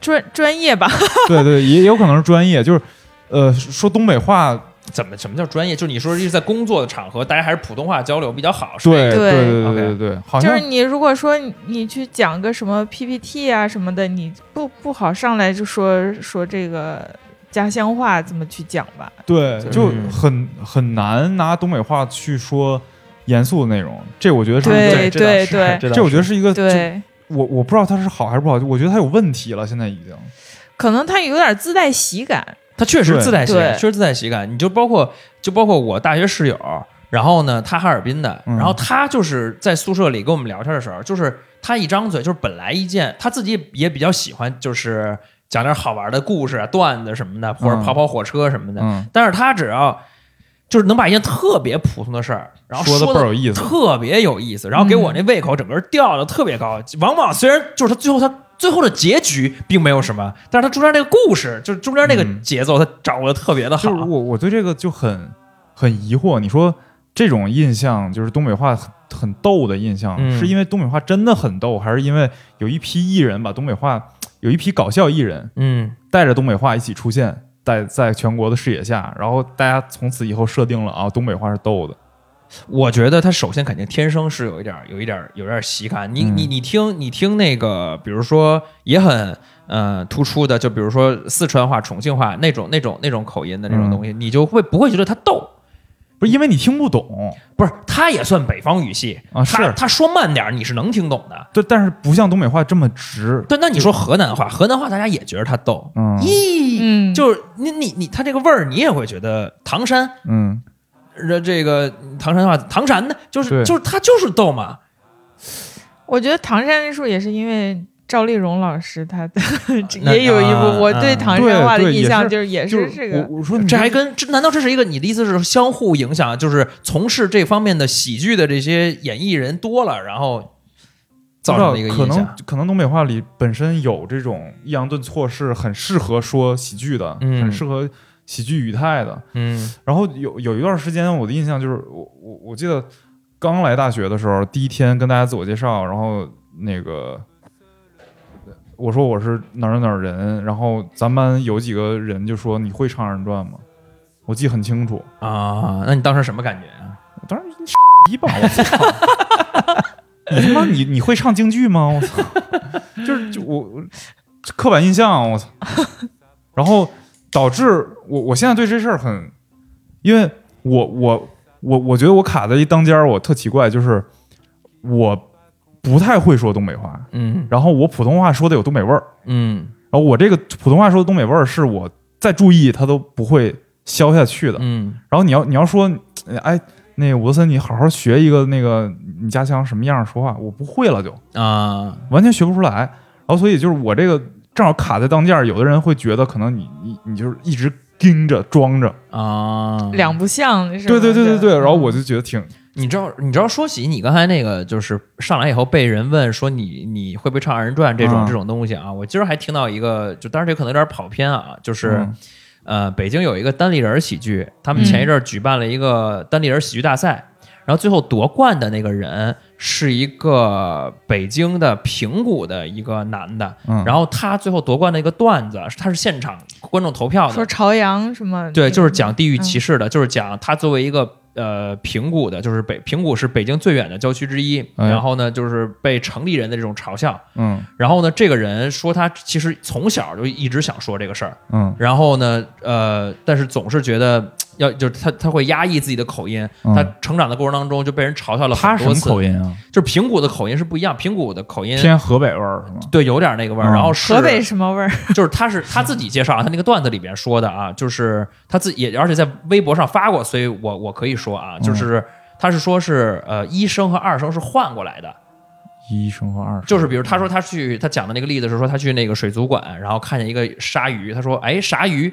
专专业吧，<laughs> 对对，也有可能是专业，就是呃说东北话，怎么什么叫专业？就是你说是在工作的场合，大家还是普通话交流比较好，是吧对对对对对好像就是你如果说你你去讲个什么 PPT 啊什么的，你不不好上来就说说这个家乡话怎么去讲吧？对，就很很难拿东北话去说严肃的内容，这我觉得是一个对对对 <laughs> 这我觉得是一个，对，我我不知道他是好还是不好，我觉得他有问题了，现在已经。可能他有点自带喜感。他确实自带喜感，确实自带喜感。你就包括就包括我大学室友，然后呢，他哈尔滨的，嗯然后他就是在宿舍里跟我们聊天的时候，就是他一张嘴就是本来一件，他自己也比较喜欢，就是讲点好玩的故事啊、段子什么的，或者嗯跑跑火车什么的。嗯，但是他只要就是能把一件特别普通的事儿，然后说说的的倍儿有意思特别有意思，然后给我那胃口整个吊的特别高。往往虽然就是他最后他最后的结局并没有什么，但是他中间那个故事，就是中间那个嗯节奏，他掌握的特别的好就是。我我对这个就很很疑惑，你说这种印象就是东北话很很逗的印象，嗯是因为东北话真的很逗，还是因为有一批艺人把东北话，有一批搞笑艺人嗯带着东北话一起出现在在全国的视野下，然后大家从此以后设定了啊，东北话是逗的。我觉得他首先肯定天生是有一点儿、有一点儿、有点儿喜感。你、嗯你你听你听那个，比如说也很呃突出的，就比如说四川话、重庆话那种那种那种口音的那种嗯东西，你就会不会觉得他逗？不是因为你听不懂，不是，他也算北方语系啊是。他他说慢点儿你是能听懂的。对，但是不像东北话这么直。对，那你说河南话，河南话大家也觉得他逗，嗯。咦，嗯，就是你你你他这个味儿，你也会觉得唐山。嗯，这这个唐山话，唐山的，就是对。就是他就是逗嘛，我觉得唐山那树也是因为赵丽蓉老师，她的 <laughs> 也有一啊部我对啊唐山话的印象，就是也是这个我我说这还跟这难道这是一个你的意思是相互影响，就是从事这方面的喜剧的这些演艺人多了，然后造成的一个可能。可能东北话里本身有这种抑扬顿挫，是很适合说喜剧的，嗯很适合喜剧语态的。嗯然后有有一段时间，我的印象就是，我我我记得刚来大学的时候，第一天跟大家自我介绍，然后那个我说我是哪儿哪儿人，然后咱班有几个人就说你会唱二人转吗？我记很清楚，啊，那你当时什么感觉啊？我当时你逼吧，我操！你他妈你你会唱京剧吗？我操！就是就我我刻板印象，我操！然后导致我我现在对这事儿很，因为我我我我觉得我卡在一当间儿，我特奇怪，就是我不太会说东北话，嗯。然后我普通话说的有东北味儿，嗯。然后我这个普通话说的东北味儿是我再注意它都不会消下去的。嗯。然后你要你要说，哎，那个吴德森，你好好学一个那个你家乡什么样说话，我不会了就，啊。完全学不出来。然后所以就是我这个正好卡在当间儿，有的人会觉得可能你你你就是一直盯着装着，啊！两不像，是对对对对对。然后我就觉得挺你知道你知道说起你刚才那个，就是上来以后被人问说你你会不会唱二人转这种、嗯这种东西啊？我今儿还听到一个，就当然这可能有点跑偏啊，就是。嗯呃，北京有一个单立人喜剧，他们前一阵儿举办了一个单立人喜剧大赛，然后最后夺冠的那个人是一个北京的平谷的一个男的，嗯，然后他最后夺冠的一个段子，他是现场观众投票的，说朝阳什么，对，就是讲地域嗯歧视的，就是讲他作为一个呃平谷的，就是北平谷是北京最远的郊区之一，哎然后呢就是被城里人的这种嘲笑，嗯然后呢这个人说他其实从小就一直想说这个事儿。嗯然后呢，呃，但是总是觉得要就是他他会压抑自己的口音，嗯他成长的过程当中就被人嘲笑了他什么很多次。口音啊？就是平谷的口音是不一样，平谷的口音偏河北味儿是吗？对有点那个味儿，嗯然后是河北什么味儿？<laughs> 就是他是他自己介绍，他那个段子里边说的啊，就是他自己也而且在微博上发过，所以我我可以说啊，就是他是说是呃一声和二声是换过来的，一声和二声，就是比如他说他去他讲的那个例子是说他去那个水族馆，然后看见一个鲨鱼，他说哎鲨鱼，哦，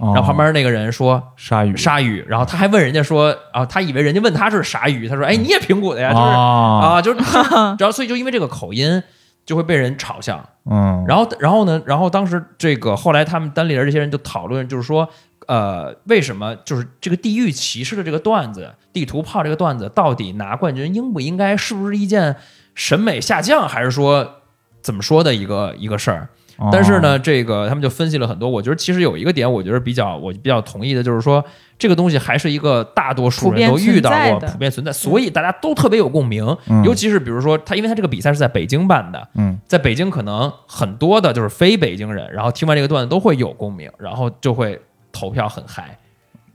然后旁边那个人说鲨鱼鲨鱼，然后他还问人家说啊，他以为人家问他是啥鱼，他说哎你也平谷的呀，就是啊啊就是，<laughs> 就是然后所以就因为这个口音就会被人嘲笑。嗯，然后，然后呢？然后当时这个后来他们单立人这些人就讨论，就是说，呃，为什么就是这个地域歧视的这个段子，地图炮这个段子，到底拿冠军应不应该，是不是一件审美下降，还是说怎么说的一个一个事儿？哦但是呢，这个他们就分析了很多。我觉得其实有一个点，我觉得比较我比较同意的，就是说这个东西还是一个大多数人都遇到过、普遍存在所以大家都特别有共鸣。嗯尤其是比如说他，因为他这个比赛是在北京办的，嗯在北京可能很多的就是非北京人，然后听完这个段子都会有共鸣，然后就会投票很嗨。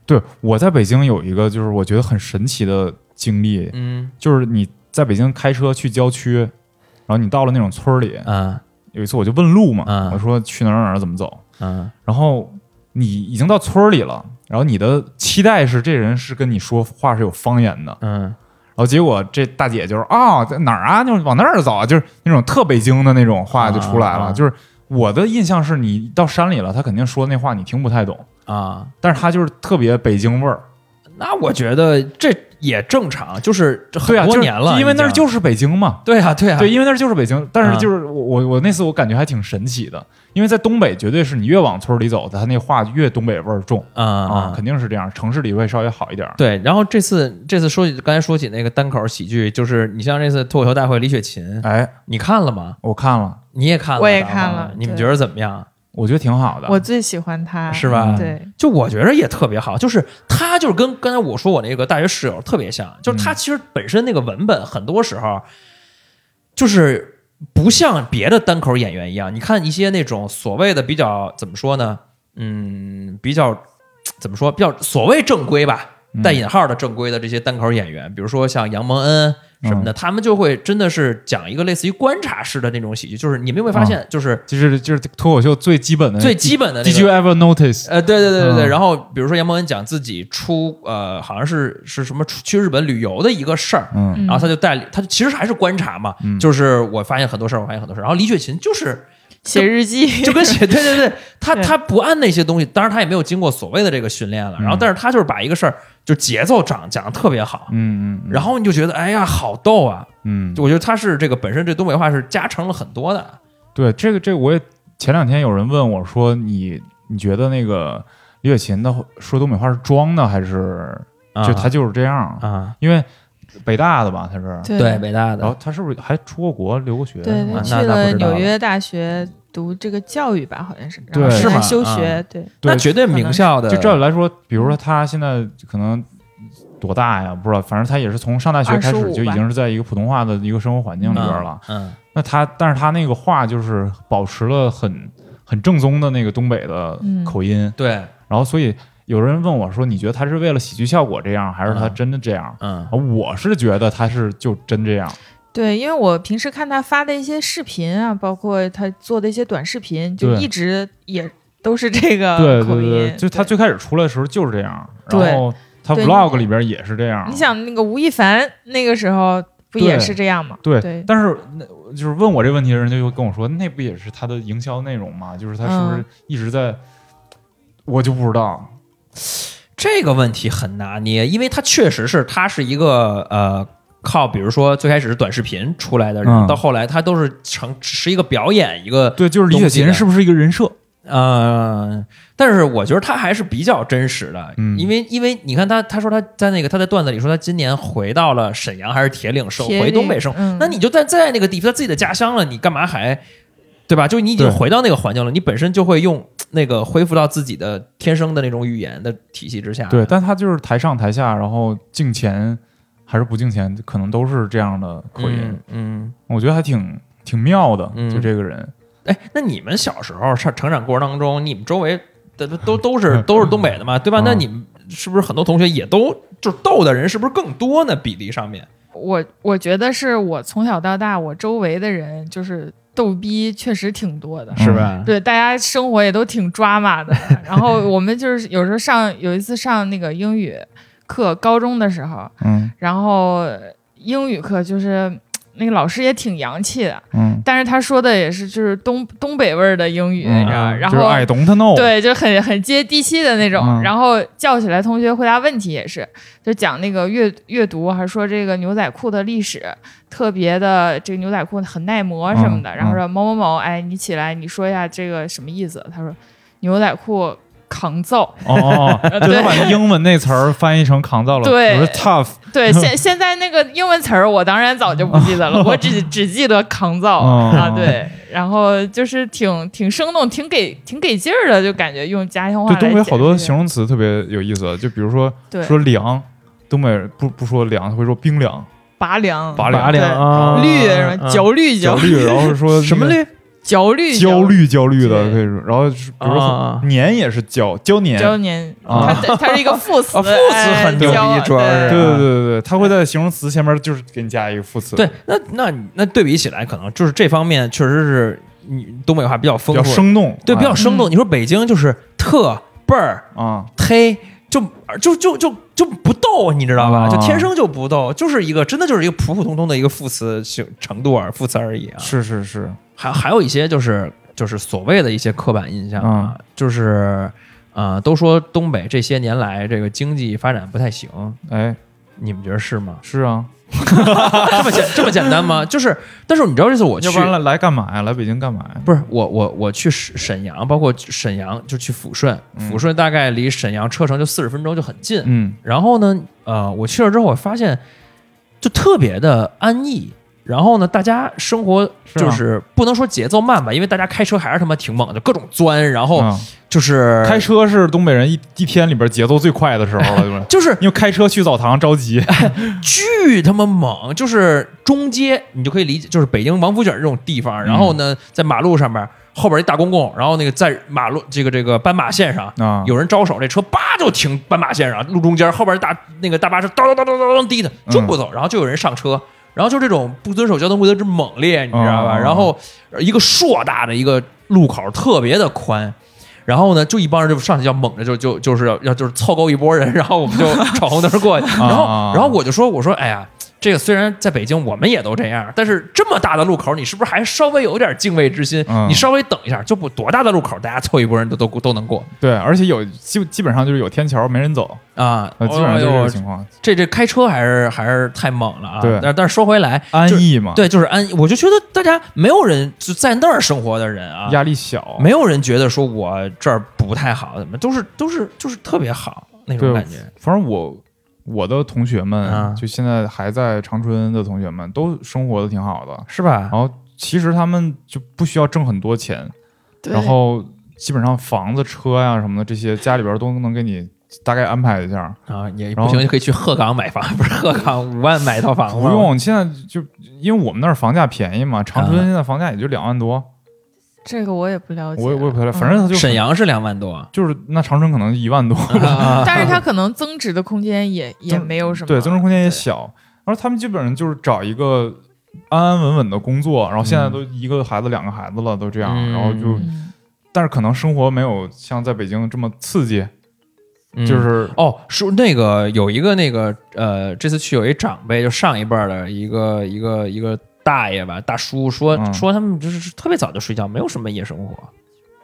对，我在北京有一个就是我觉得很神奇的经历，嗯就是你在北京开车去郊区，然后你到了那种村儿里，嗯有一次我就问路嘛，嗯我说去哪儿哪儿怎么走，嗯然后你已经到村儿里了，然后你的期待是这人是跟你说话是有方言的，嗯。然后结果这大姐就是啊、在哪儿啊，就是往那儿走啊，就是那种特北京的那种话就出来了，就是我的印象是你到山里了，他肯定说那话你听不太懂，啊，但是他就是特别北京味儿，那我觉得这也正常，就是这对啊，就是很多年了，因为那儿就是北京嘛。对啊，对啊，对，因为那儿就是北京，但啊是就是我我我那次我感觉还挺神奇的，因为在东北绝对是你越往村里走，它那话越东北味儿重啊啊，肯定是这样，城市里会稍微好一点。对，然后这次这次说起刚才说起那个单口喜剧，就是你像这次脱口秀大会李雪琴，哎，你看了吗？我看了，你也看了，我也看了你们觉得怎么样？我觉得挺好的。我最喜欢他，是吧对，就我觉得也特别好，就是他就是跟刚才我说我那个大学室友特别像，就是嗯他其实本身那个文本很多时候就是不像别的单口演员一样，你看一些那种所谓的比较怎么说呢？嗯，比较怎么说？比较所谓正规吧，嗯带引号的正规的这些单口演员，比如说像杨蒙恩什么的，他们就会真的是讲一个类似于观察式的那种喜剧，就是你们有没有发现，就是就是就是脱口秀最基本的最基本的那 Did you ever notice？呃，对对对对对。嗯然后比如说杨博文讲自己出呃，好像是是什么出去日本旅游的一个事儿，嗯然后他就带他其实还是观察嘛，嗯就是我发现很多事儿，我发现很多事儿。然后李雪琴就是写日记。<laughs> 就跟写对对对，他对。他不按那些东西，当然他也没有经过所谓的这个训练了，然后但是他就是把一个事儿就节奏讲讲的特别好，嗯嗯，然后你就觉得哎呀好逗啊，嗯，就我觉得他是这个本身这东北话是加成了很多的，对这个这个我也前两天有人问我说你你觉得那个李雪琴的说东北话是装的还是就他就是这样？啊，因为北大的吧，他是，对。对北大的。然后他是不是还出过国留过学？对，啊他去了。纽约大学读这个教育吧，好像是，然后对是吗？啊休学，对，那绝对名校的，就照理来说，比如说他现在可能多大呀？不知道，反正他也是从上大学开始就已经是在一个普通话的一个生活环境里边了。嗯，那他，但是他那个话就是保持了很很正宗的那个东北的嗯。口音，对，然后所以有人问我说：“你觉得他是为了喜剧效果这样，还是他嗯真的这样？”嗯我是觉得他是就真这样。对，因为我平时看他发的一些视频啊，包括他做的一些短视频，就一直也都是这个对口音。对对，就他最开始出来的时候就是这样，对然后他 vlog 里边也是这样。你想那个吴亦凡那个时候不也是这样吗？对，对但是那就是问我这问题的人就跟我说，那不也是他的营销内容吗？就是他是不是嗯一直在？我就不知道。这个问题很拿捏，因为他确实是他是一个呃。靠，比如说最开始是短视频出来的人，嗯到后来他都是成是一个表演，一个对，就是李雪琴是不是一个人设？呃，但是我觉得他还是比较真实的，嗯因为因为你看他他说他在那个他在段子里说他今年回到了沈阳还是铁岭生铁回东北生，那你就在在那个地方他自己的家乡了，你干嘛还对吧？就你已经回到那个环境了，你本身就会用那个恢复到自己的天生的那种语言的体系之下，对，但他就是台上台下，然后敬前还是不敬前，可能都是这样的口音。嗯嗯。我觉得还挺挺妙的，嗯就这个人。哎，那你们小时候成成长过程当中，你们周围的都都都是都是东北的嘛，对吧？<laughs> 嗯那你们是不是很多同学也都就是逗的人是不是更多呢？比例上面，我我觉得是我从小到大，我周围的人就是逗逼，确实挺多的。是吧？对，大家生活也都挺抓马的。<laughs> 然后我们就是有时候上有一次上那个英语课，高中的时候，嗯然后英语课就是那个老师也挺洋气的，嗯，但是他说的也是就是东东北味儿的英语，嗯你知道？然后就是 I don't know。，对，就很很接地气的那种。嗯然后叫起来同学回答问题也是，就讲那个阅阅读，还说这个牛仔裤的历史，特别的这个牛仔裤很耐磨什么的。嗯然后说某某某，哎，你起来你说一下这个什么意思？他说牛仔裤抗造。哦就他把英文那词儿翻译成抗造了，对。比如说 tough，对，现现在那个英文词儿我当然早就不记得了，<laughs> 我只只记得抗造、哦。啊，对。然后就是挺挺生动，挺给挺给劲儿的，就感觉用家乡话对东北好多形容词特别有意思，就比如说说凉，东北人不不说凉，他会说冰凉、拔凉、拔凉、对。啊。绿什么焦虑。焦虑，然后说什么绿？焦虑焦虑焦虑的可以说，然后是比如说啊年也是焦焦年，焦年，啊。它它是一个副词，啊副词很牛逼哎主要是对。对对对对对，他会在形容词前面就是给你加一个副词，对，那那那对比起来，可能就是这方面确实是你东北话比较比较丰富，生动，对，比较哎生动。你说北京就是特倍儿啊，忒，就就就就就不逗，你知道吧？啊就天生就不逗，就是一个真的就是一个普普通通的一个副词性程度而副词而已啊。是是是，还还有一些就是就是所谓的一些刻板印象啊，就是啊、都说东北这些年来这个经济发展不太行，哎，你们觉得是吗？是啊，这么简 <laughs> 这么简单吗？就是，但是你知道这次我去要不然来来干嘛呀？来北京干嘛呀？不是我我我去沈沈阳，包括沈阳就去抚顺，抚顺大概离沈阳车程就四十分钟，就很近。嗯然后呢，呃，我去了之后，我发现就特别的安逸。然后呢，大家生活就是不能说节奏慢吧，因为大家开车还是他妈挺猛的，各种钻，然后嗯就是、开车是东北人一一天里边节奏最快的时候了？<laughs> 就是因为开车去澡堂着急，<laughs> 巨他妈猛，就是中街，你就可以理解，就是北京王府井这种地方，然后呢，在马路上面后边一大公共，然后那个在马路这个这个斑马线上，啊有人招手，这车叭就停斑马线上，路中间，后边大那个大巴车叨叨叨叨叨叨滴的就不走，然后就有人上车。然后就这种不遵守交通规则之猛烈，你知道吧？哦然后一个硕大的一个路口，特别的宽，然后呢，就一帮人就上去要猛着，就就就是要要就是凑够一波人，然后我们就 <laughs> 闯红灯过去。然后啊然后我就说我说哎呀，这个虽然在北京我们也都这样，但是这么大的路口，你是不是还稍微有点敬畏之心？嗯你稍微等一下，就不多大的路口，大家凑一波人都都都能过对，而且有基基本上就是有天桥没人走，啊！呃，基本上就是这个情况，这这开车还是还是太猛了啊！对但但是说回来，安逸嘛，，对，就是安逸。我就觉得大家没有人就在那儿生活的人啊，压力小，没有人觉得说我这儿不太好，怎么都是都是就是特别好那种感觉。反正我我的同学们，啊就现在还在长春的同学们，都生活的挺好的。是吧然？后其实他们就不需要挣很多钱，然后基本上房子、车呀、什么的这些，家里边都能给你大概安排一下。啊，也不行就可以去鹤岗买房，<laughs> 不是鹤岗五万买一套房子吗不用，现在就因为我们那儿房价便宜嘛，长春啊现在房价也就两万多，这个我也不了解，我也我也不太了，解反正他就沈阳是两万多，就是那长春可能一万多，啊 <laughs> 但是它可能增值的空间也也没有什么，对，增值空间也小。然后他们基本上就是找一个安安稳稳的工作，然后现在嗯。都一个孩子、两个孩子了，都这样，嗯然后就，嗯。但是可能生活没有像在北京这么刺激，嗯就是哦，说那个有一个那个呃，这次去有一长辈，就上一辈儿的一个一个一个大爷吧，大叔说、嗯说他们就是特别早就睡觉，没有什么夜生活。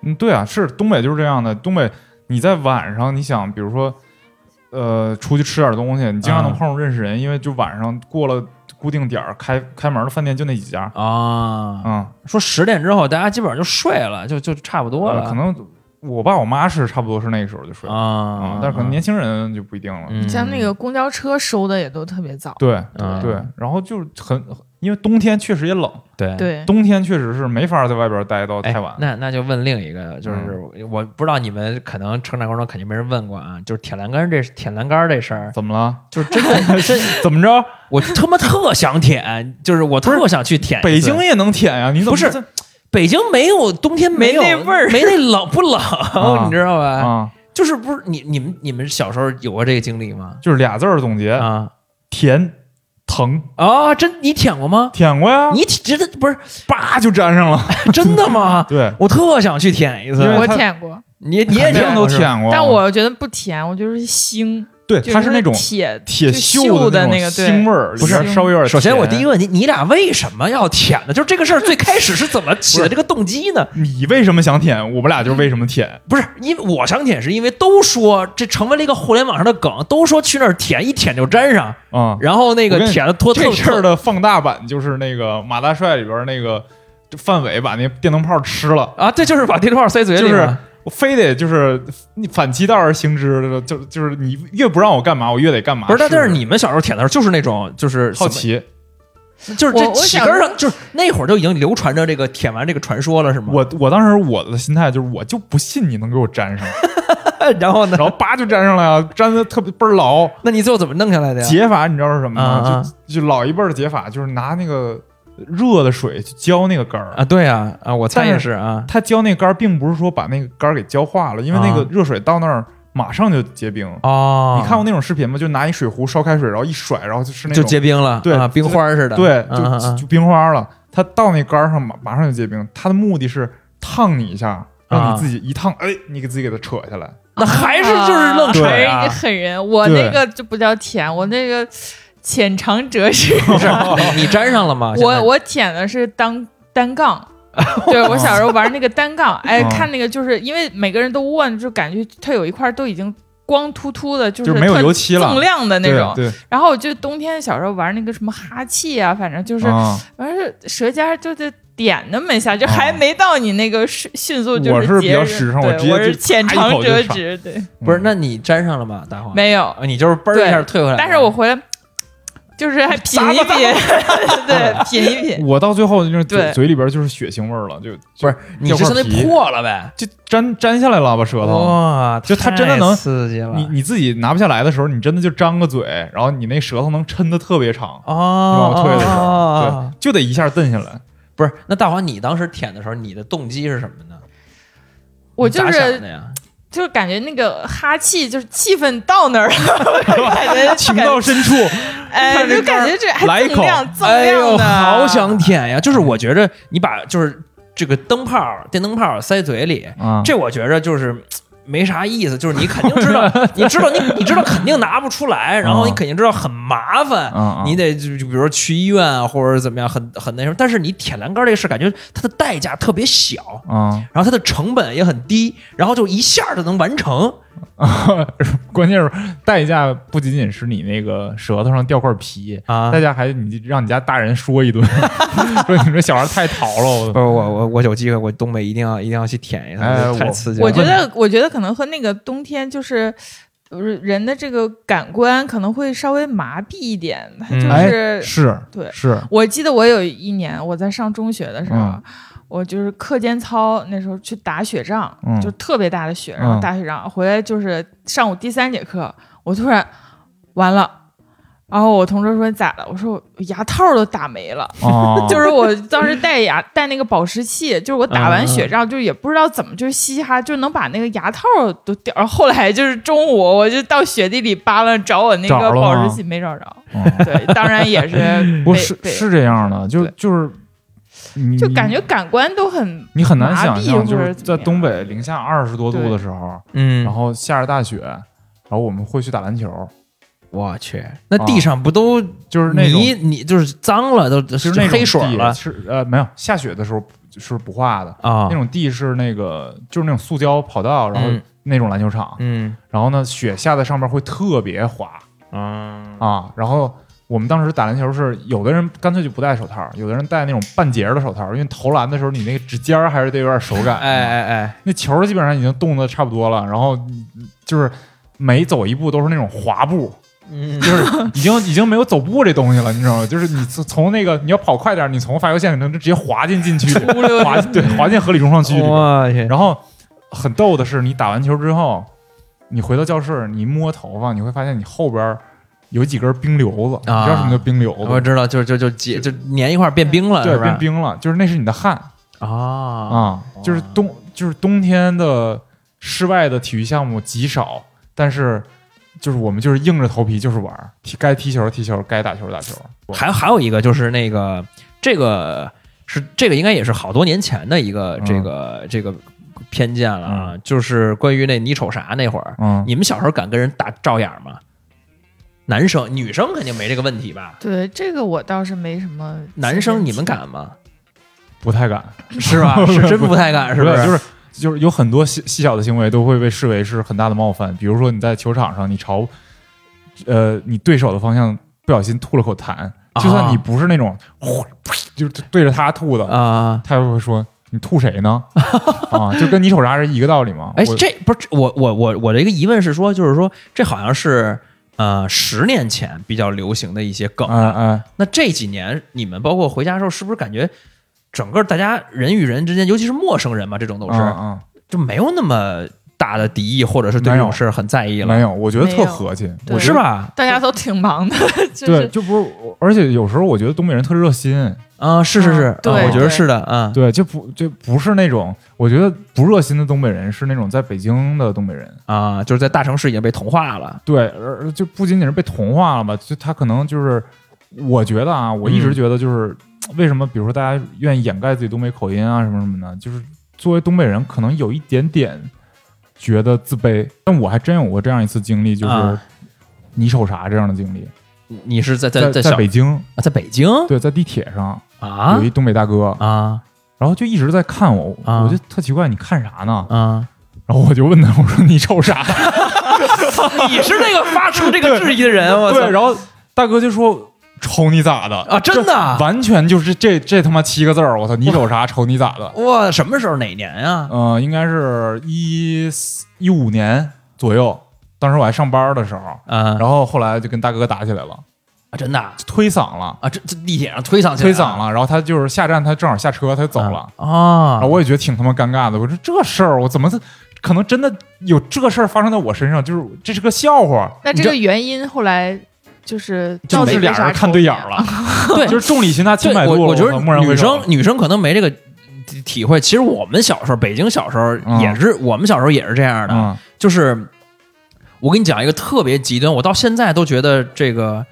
嗯，对啊，是东北就是这样的。东北你在晚上，你想，比如说，呃，出去吃点东西，你经常能啊碰上认识人，因为就晚上过了固定点儿，开开门的饭店就那几家，啊，嗯，说十点之后大家基本上就睡了，就就差不多了。呃可能我爸我妈是差不多是那个时候就睡了，啊，但是可能年轻人就不一定了。嗯像那个公交车收的也都特别早，对嗯对，然后就是很，因为冬天确实也冷，对对，冬天确实是没法在外边待到哎太晚。那那就问另一个，就是嗯我不知道你们可能成长过程中肯定没人问过啊，就是舔栏杆这舔栏杆这事儿，怎么了？就是真的真，<laughs> 怎么着？我他妈特想舔，就是我特想去舔。北京也能舔呀？你怎么不是北京没有冬天没有没那味儿没那冷不冷，啊你知道吧？啊？就是不是你你们你们小时候有过这个经历吗？就是俩字儿总结：啊甜疼。啊，真你舔过吗？舔过呀，你舔真的不是叭就粘上了。真的吗？<laughs> 对，我特想去舔一次。我舔过，你你也舔都舔过。但我觉得不甜，我就是腥，对就它是那种铁铁就锈锈的那个对腥味儿，不是稍微有点甜。首先，我第一个问题，你俩为什么要舔呢？就是这个事儿最开始是怎么起的这个动机呢？你为什么想舔？我们俩就是为什么舔。不是，因为我想舔，是因为都说这成为了一个互联网上的梗，都说去那儿舔，一舔就粘上，啊、然后那个舔的脱特这事儿的放大版就是那个马大帅里边那个范伟把那电灯泡吃了，啊，这就是把电灯泡塞嘴里就是嘛我非得就是你反其道而行之，就就是你越不让我干嘛，我越得干嘛。不是，但但是你们小时候舔的时候就是那种就是好，奇，就是这起根上就是那会儿就已经流传着这个舔完这个传说了，是吗？我我当时我的心态就是我就不信你能给我粘上，<laughs> 然后呢然？后叭就粘上了呀，粘的特别倍儿牢。那你最后怎么弄下来的呀？解法你知道是什么吗？啊啊就就老一辈儿的解法就是拿那个热的水去浇那个杆儿啊，对啊啊，我猜也是啊它浇那杆儿并不是说把那个杆儿给浇化了，因为那个啊热水到那儿马上就结冰。哦，你看过那种视频吗？就拿一水壶烧开水，然后一甩，然后就是那就种结冰了，对啊，冰花似的，对，就就冰花了。它到那杆儿上马马上就结冰，它的目的是烫你一下，让啊你自己一烫，哎，你给自己给它扯下来。那还是就是愣对水啊还是一个。狠人。我那个就不叫舔，我那个浅尝辄止。不 <laughs> 是你 <laughs> 你粘上了吗？我我舔的是单单杠，对我小时候玩那个单杠，哎，啊看那个就是因为每个人都握，就感觉它有一块都已经光秃秃的，就是没有油漆了锃亮的那种。对，然后我就冬天小时候玩那个什么哈气啊，反正就是反正舌尖就得点那么一下，就啊还没到你那个迅迅速就我是比较结实时尚我直接对我是浅尝辄止，对，不是，那你粘上了吗？大黄没有。啊，你就是嘣一下退回来。但是我回来就是还 <laughs> 品一品，<laughs> 对，<laughs> 品一品。我到最后就是嘴对嘴里边就是血腥味儿了，就不是，你是相当于破了呗？就粘粘下来了吧舌头。哇，就它真的能刺激了。你你自己拿不下来的时候，你真的就张个嘴，然后你那舌头能抻的特别长，你往哦，后退的时候，哦对，就得一下蹬下来。不是，那大黄，你当时舔的时候，你的动机是什么呢？我就是？就是感觉那个哈气，就是气氛到那儿了，感觉情到深处，哎，就感觉这还来一口锃亮锃哎呦，亮的，好想舔呀！就是我觉着你把就是这个灯泡、电灯泡塞嘴里，啊，这我觉着就是。没啥意思，就是你肯定知道，<laughs> 你知道你你知道肯定拿不出来，然后你肯定知道很麻烦，你得就就比如说去医院啊，或者怎么样，很很那什么。但是你舔栏杆这个事，感觉它的代价特别小，啊，然后它的成本也很低，然后就一下就能完成。<laughs> 关键是代价不仅仅是你那个舌头上掉块皮啊代价还你让你家大人说一顿，<laughs> 说你这小孩太淘了，我不是我我我有机会，我东北一定要一定要去舔一哎趟，太我刺激了。我觉得，我觉得可能和那个冬天就是。呃人的这个感官可能会稍微麻痹一点，它就哎是、是对是我记得我有一年我在上中学的时候，嗯我就是课间操那时候去打雪仗，嗯就特别大的雪，然后嗯打雪仗、回来就是上午第三节课，我突然完了，然后我同桌说你咋了？我说我牙套都打没了。啊，<laughs> 就是我当时戴牙戴那个保湿器，就是我打完嗯雪仗，就是也不知道怎么就是嘻嘻哈，就能把那个牙套都掉。然后后来就是中午我就到雪地里扒拉找我那个保湿器，没找着。嗯对，当然也是不是是这样的，就就是你就感觉感官都很你很难想象，就是在东北零下二十多度的时候，嗯然后下着大雪，然后我们会去打篮球，我去，那地上不都就是那种泥你就是脏了，都就是那种黑水地了是呃没有下雪的时候是不化的，啊那种地是那个就是那种塑胶跑道，然后嗯那种篮球场，嗯然后呢雪下在上面会特别滑啊啊，然后。我们当时打篮球是，有的人干脆就不戴手套，有的人戴那种半截儿的手套，因为投篮的时候你那个指尖儿还是得有点手感。哎哎哎，那球基本上已经冻得差不多了，然后就是每走一步都是那种滑步，嗯就是已经已经没有走步这东西了，你知道吗？就是你从从那个你要跑快点，你从发球线可能就直接滑进禁区里，滑对滑进合理中上区里。然后很逗的是，你打完球之后，你回到教室，你摸头发，你会发现你后边有几根冰瘤子，你知道什么叫冰瘤子？我知道，就就就结就粘一块儿变冰了，对，变冰了，就是那是你的汗。啊。啊、就是冬就是冬天的室外的体育项目极少，但是就是我们就是硬着头皮就是玩儿，踢该踢球踢球，该打球打球。还还有一个就是那个这个是这个应该也是好多年前的一个嗯。这个、这个偏见了啊，就是关于那你瞅啥那会儿，嗯，你们小时候敢跟人打照眼吗？男生女生肯定没这个问题吧？对这个我倒是没什么。男生你们？敢吗？不太敢，<laughs> 是吧？<laughs> 是真不太敢，是不是？就是就是有很多细细小的行为都会被视为是很大的冒犯，比如说你在球场上，你朝呃你对手的方向不小心吐了口痰，就算你不是那种呼就是对着他吐的，啊。他就会说你吐谁呢？<laughs> 啊，就跟你瞅啥是一个道理嘛。哎，这不是我我我我的一个疑问是说，就是说这好像是呃十年前比较流行的一些梗啊，哎哎，那这几年你们包括回家的时候，是不是感觉整个大家人与人之间，尤其是陌生人嘛，这种都是、嗯。就没有那么大的敌意，或者是对这种事很在意嗯，了，没有，我觉得特和气，我？是吧？大家都挺忙的，<laughs> 就对，就不是，而且有时候我觉得东北人特热心，啊、是是是，嗯对啊我觉得是的，嗯、对，就不就不是那种，我觉得不热心的东北人是那种在北京的东北人，啊，就是在大城市已经被同化了，对，而就不仅仅是被同化了吧，就他可能就是，我觉得啊，我一直嗯觉得就是、为什么，比如说大家愿意掩盖自己东北口音啊什么什么的，就是作为东北人，可能有一点点觉得自卑。但我还真有过这样一次经历，就是啊。你瞅啥这样的经历，你是在在在小北京，啊，在北京？对，在地铁上啊？有一东北大哥，啊。然然后就一直在看我，啊。我就特奇怪，你看啥呢？啊，然后我就问他，我说你瞅啥？<laughs> 你是那个发出这个质疑的人，我操。对，然后大哥就说瞅你咋的？啊真的？完全就是这这他妈七个字儿，我操，你瞅啥？瞅你咋的？哇，什么时候哪年啊？嗯、应该是一四一五年左右，当时我还上班的时候，嗯，然后后来就跟大哥打起来了，啊真的啊，推搡了，啊这这地铁上推搡推搡了，然后他就是下站，他正好下车，他就走了，啊我也觉得挺他妈尴尬的，我说这事儿我怎么可能真的有这事儿发生在我身上？就是这是个笑话，那这个原因后来就是到底就是俩人看对眼儿了，<laughs> 对就是众里寻他千对百度了，我我觉得女生女生可能没这个体体会。其实我们小时候，北京小时候嗯也是，我们小时候也是这样的。嗯就是我跟你讲一个特别极端，我到现在都觉得这个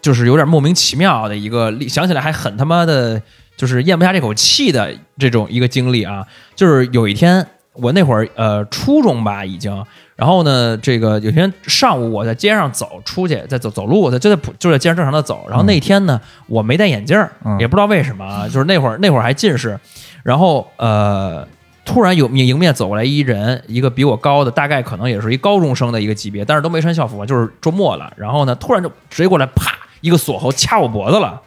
就是有点莫名其妙的一个，想起来还很他妈的，就是咽不下这口气的这种一个经历啊。就是有一天，我那会儿呃初中吧已经，然后呢，这个有一天上午我在街上走出去，在走走路，我在就在普就在街上正常的走，然后那天呢我没戴眼镜儿，嗯也不知道为什么啊，就是那会儿那会儿还近视，然后呃。突然有迎面走过来一人，一个比我高的，大概可能也是一高中生的一个级别，但是都没穿校服，就是周末了。然后呢，突然就直接过来，啪一个锁喉掐我脖子了，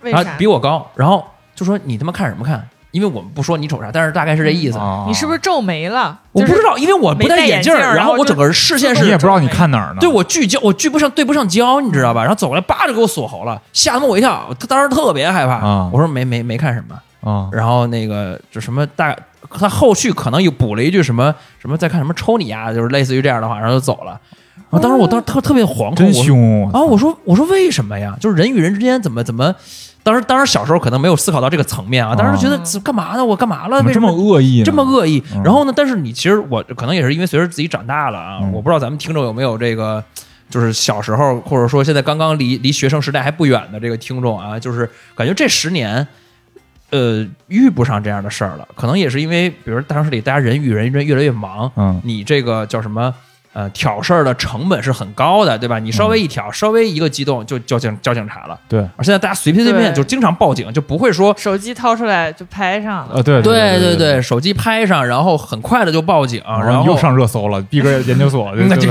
然后为啥？比我高，然后就说你他妈看什么看？因为我们不说你瞅啥，但是大概是这意思。啊你是不是皱眉了？我不知道，因为我不戴眼镜儿，然然后我整个视线是你也不知道你看哪儿呢？对我聚焦，我聚不上，对不上焦，你知道吧？然后走过来，叭就给我锁喉了，吓得我一跳，他当时特别害怕。啊我说没没没看什么，啊然后那个就什么大，他后续可能又补了一句什么什么在看什么抽你啊，就是类似于这样的话，然后就走了。然后当时我当时特特别惶恐，真我啊！我说我说为什么呀？就是人与人之间怎么怎么，当时当时小时候可能没有思考到这个层面啊，当时觉得干嘛呢？我干嘛了？这为什么么恶意？这么恶意嗯？然后呢？但是你其实我可能也是因为随着自己长大了啊，嗯我不知道咱们听众有没有这个，就是小时候或者说现在刚刚离离学生时代还不远的这个听众啊，就是感觉这十年。呃，遇不上这样的事儿了，可能也是因为，比如大城市里大家人与人之间越来越忙，嗯你这个叫什么？呃，挑事儿的成本是很高的，对吧？你稍微一挑，稍微一个激动就叫警叫警察了。对而现在大家随随便便就经常报警，就不会说手机掏出来就拍上了。啊对对对对，手机拍上，然后很快的就报警，然后然又上热搜了，逼哥研究所就那就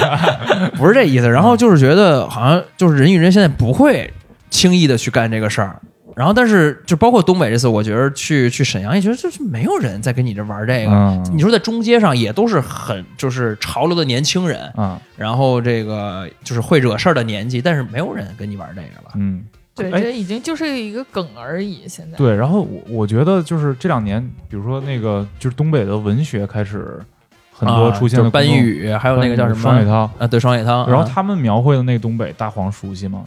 <laughs> 不是这意思。然后就是觉得好像就是人与人现在不会轻易的去干这个事儿。然后但是就包括东北这次，我觉得去去沈阳也觉得就是没有人在跟你这玩这个。嗯你说在中街上也都是很就是潮流的年轻人，啊然后这个就是会惹事儿的年纪，但是没有人跟你玩这个了。嗯对，哎这已经就是一个梗而已。现在对，然后我我觉得就是这两年，比如说那个就是东北的文学开始很多啊出现了就是班宇，还有那个叫什么双雪涛，啊，对双雪涛。啊然后他们描绘的那个东北，大黄熟悉吗？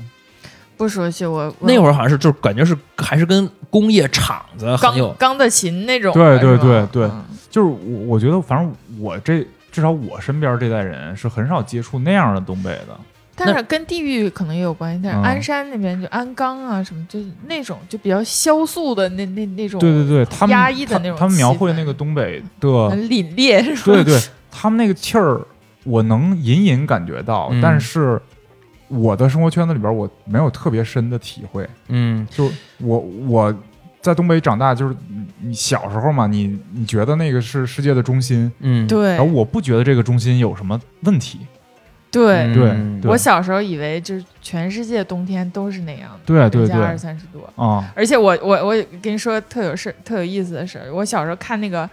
不熟悉我那会儿儿好像是就是感觉是还是跟工业厂子很有钢钢的琴那种对对对对嗯就是我我觉得，反正我这至少我身边这代人是很少接触那样的东北的。但是跟地域可能也有关系。但是嗯鞍山那边就鞍钢啊什么，就是那种就比较萧肃的那那那种，对对对，他们压抑的那种他他们描绘那个东北的，很凛冽，是吧？对对，他们那个气儿，我能隐隐感觉到，嗯但是我的生活圈子里边，我没有特别深的体会。嗯就我我在东北长大，就是你你小时候嘛，你你觉得那个是世界的中心，嗯对然后我不觉得这个中心有什么问题。对嗯对对我小时候以为就是全世界冬天都是那样的，对对对零下二三十度。啊，而且我我我跟你说特有事特有意思的事儿，我小时候看那个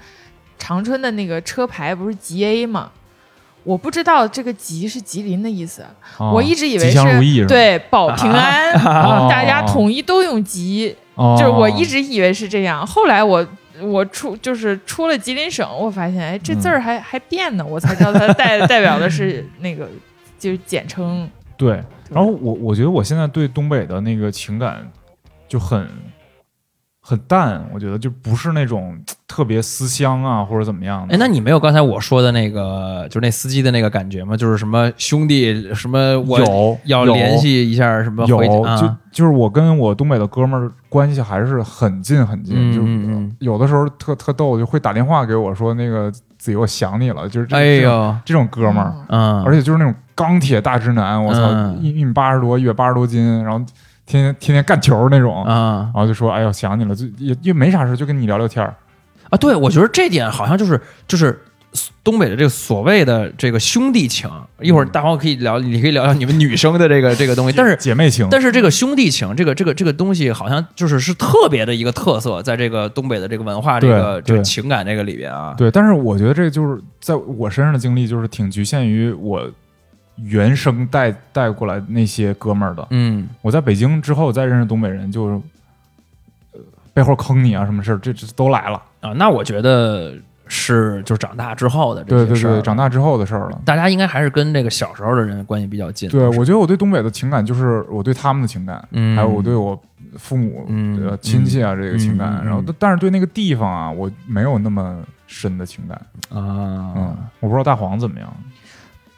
长春的那个车牌不是吉 A 吗？我不知道这个吉是吉林的意思，啊 <laughs> 我一直以为是，对保平安，哦大家统一都用吉，哦就是我一直以为是这样。后来我我出就是出了吉林省，我发现哎这字儿还、还变呢，我才知道它代代表的是那个就是简称。对。然后我我觉得我现在对东北的那个情感就很很淡，我觉得就不是那种 <tsk> 特别思乡啊或者怎么样的。哎，那你没有刚才我说的那个，就是那司机的那个感觉吗？就是什么兄弟，什么我有有要联系一下，什么有回就啊。就是我跟我东北的哥们儿关系还是很近很近，嗯就有的时候特特逗，就会打电话给我说那个子怡我想你了，就是这哎呦，这种哥们儿，嗯。嗯，而且就是那种钢铁大直男，我操，嗯。一一米八十多，一百八十多斤，然后天天天天干球那种，啊然后就说哎呦想你了，就也也没啥事，就跟你聊聊天儿。啊！对，我觉得这点好像就是就是东北的这个所谓的这个兄弟情。一会儿大黄可以聊，你可以聊聊你们女生的这个这个东西，但是。姐妹情，但是这个兄弟情，这个这个这个东西，好像就是是特别的一个特色，在这个东北的这个文化、这个这个情感这个里边啊。对，但是我觉得这个就是在我身上的经历，就是挺局限于我原生带带过来那些哥们儿的。嗯我在北京之后再认识东北人，就是、呃、背后坑你啊，什么事儿，这这都来了。啊，那我觉得是就是长大之后的这些事儿对对对，长大之后的事儿了。大家应该还是跟这个小时候的人关系比较近。对，我觉得我对东北的情感就是我对他们的情感，嗯还有我对我父母、嗯呃亲戚啊、这个情感，然后但但是对那个地方啊，我没有那么深的情感。啊，嗯，我不知道大黄怎么样。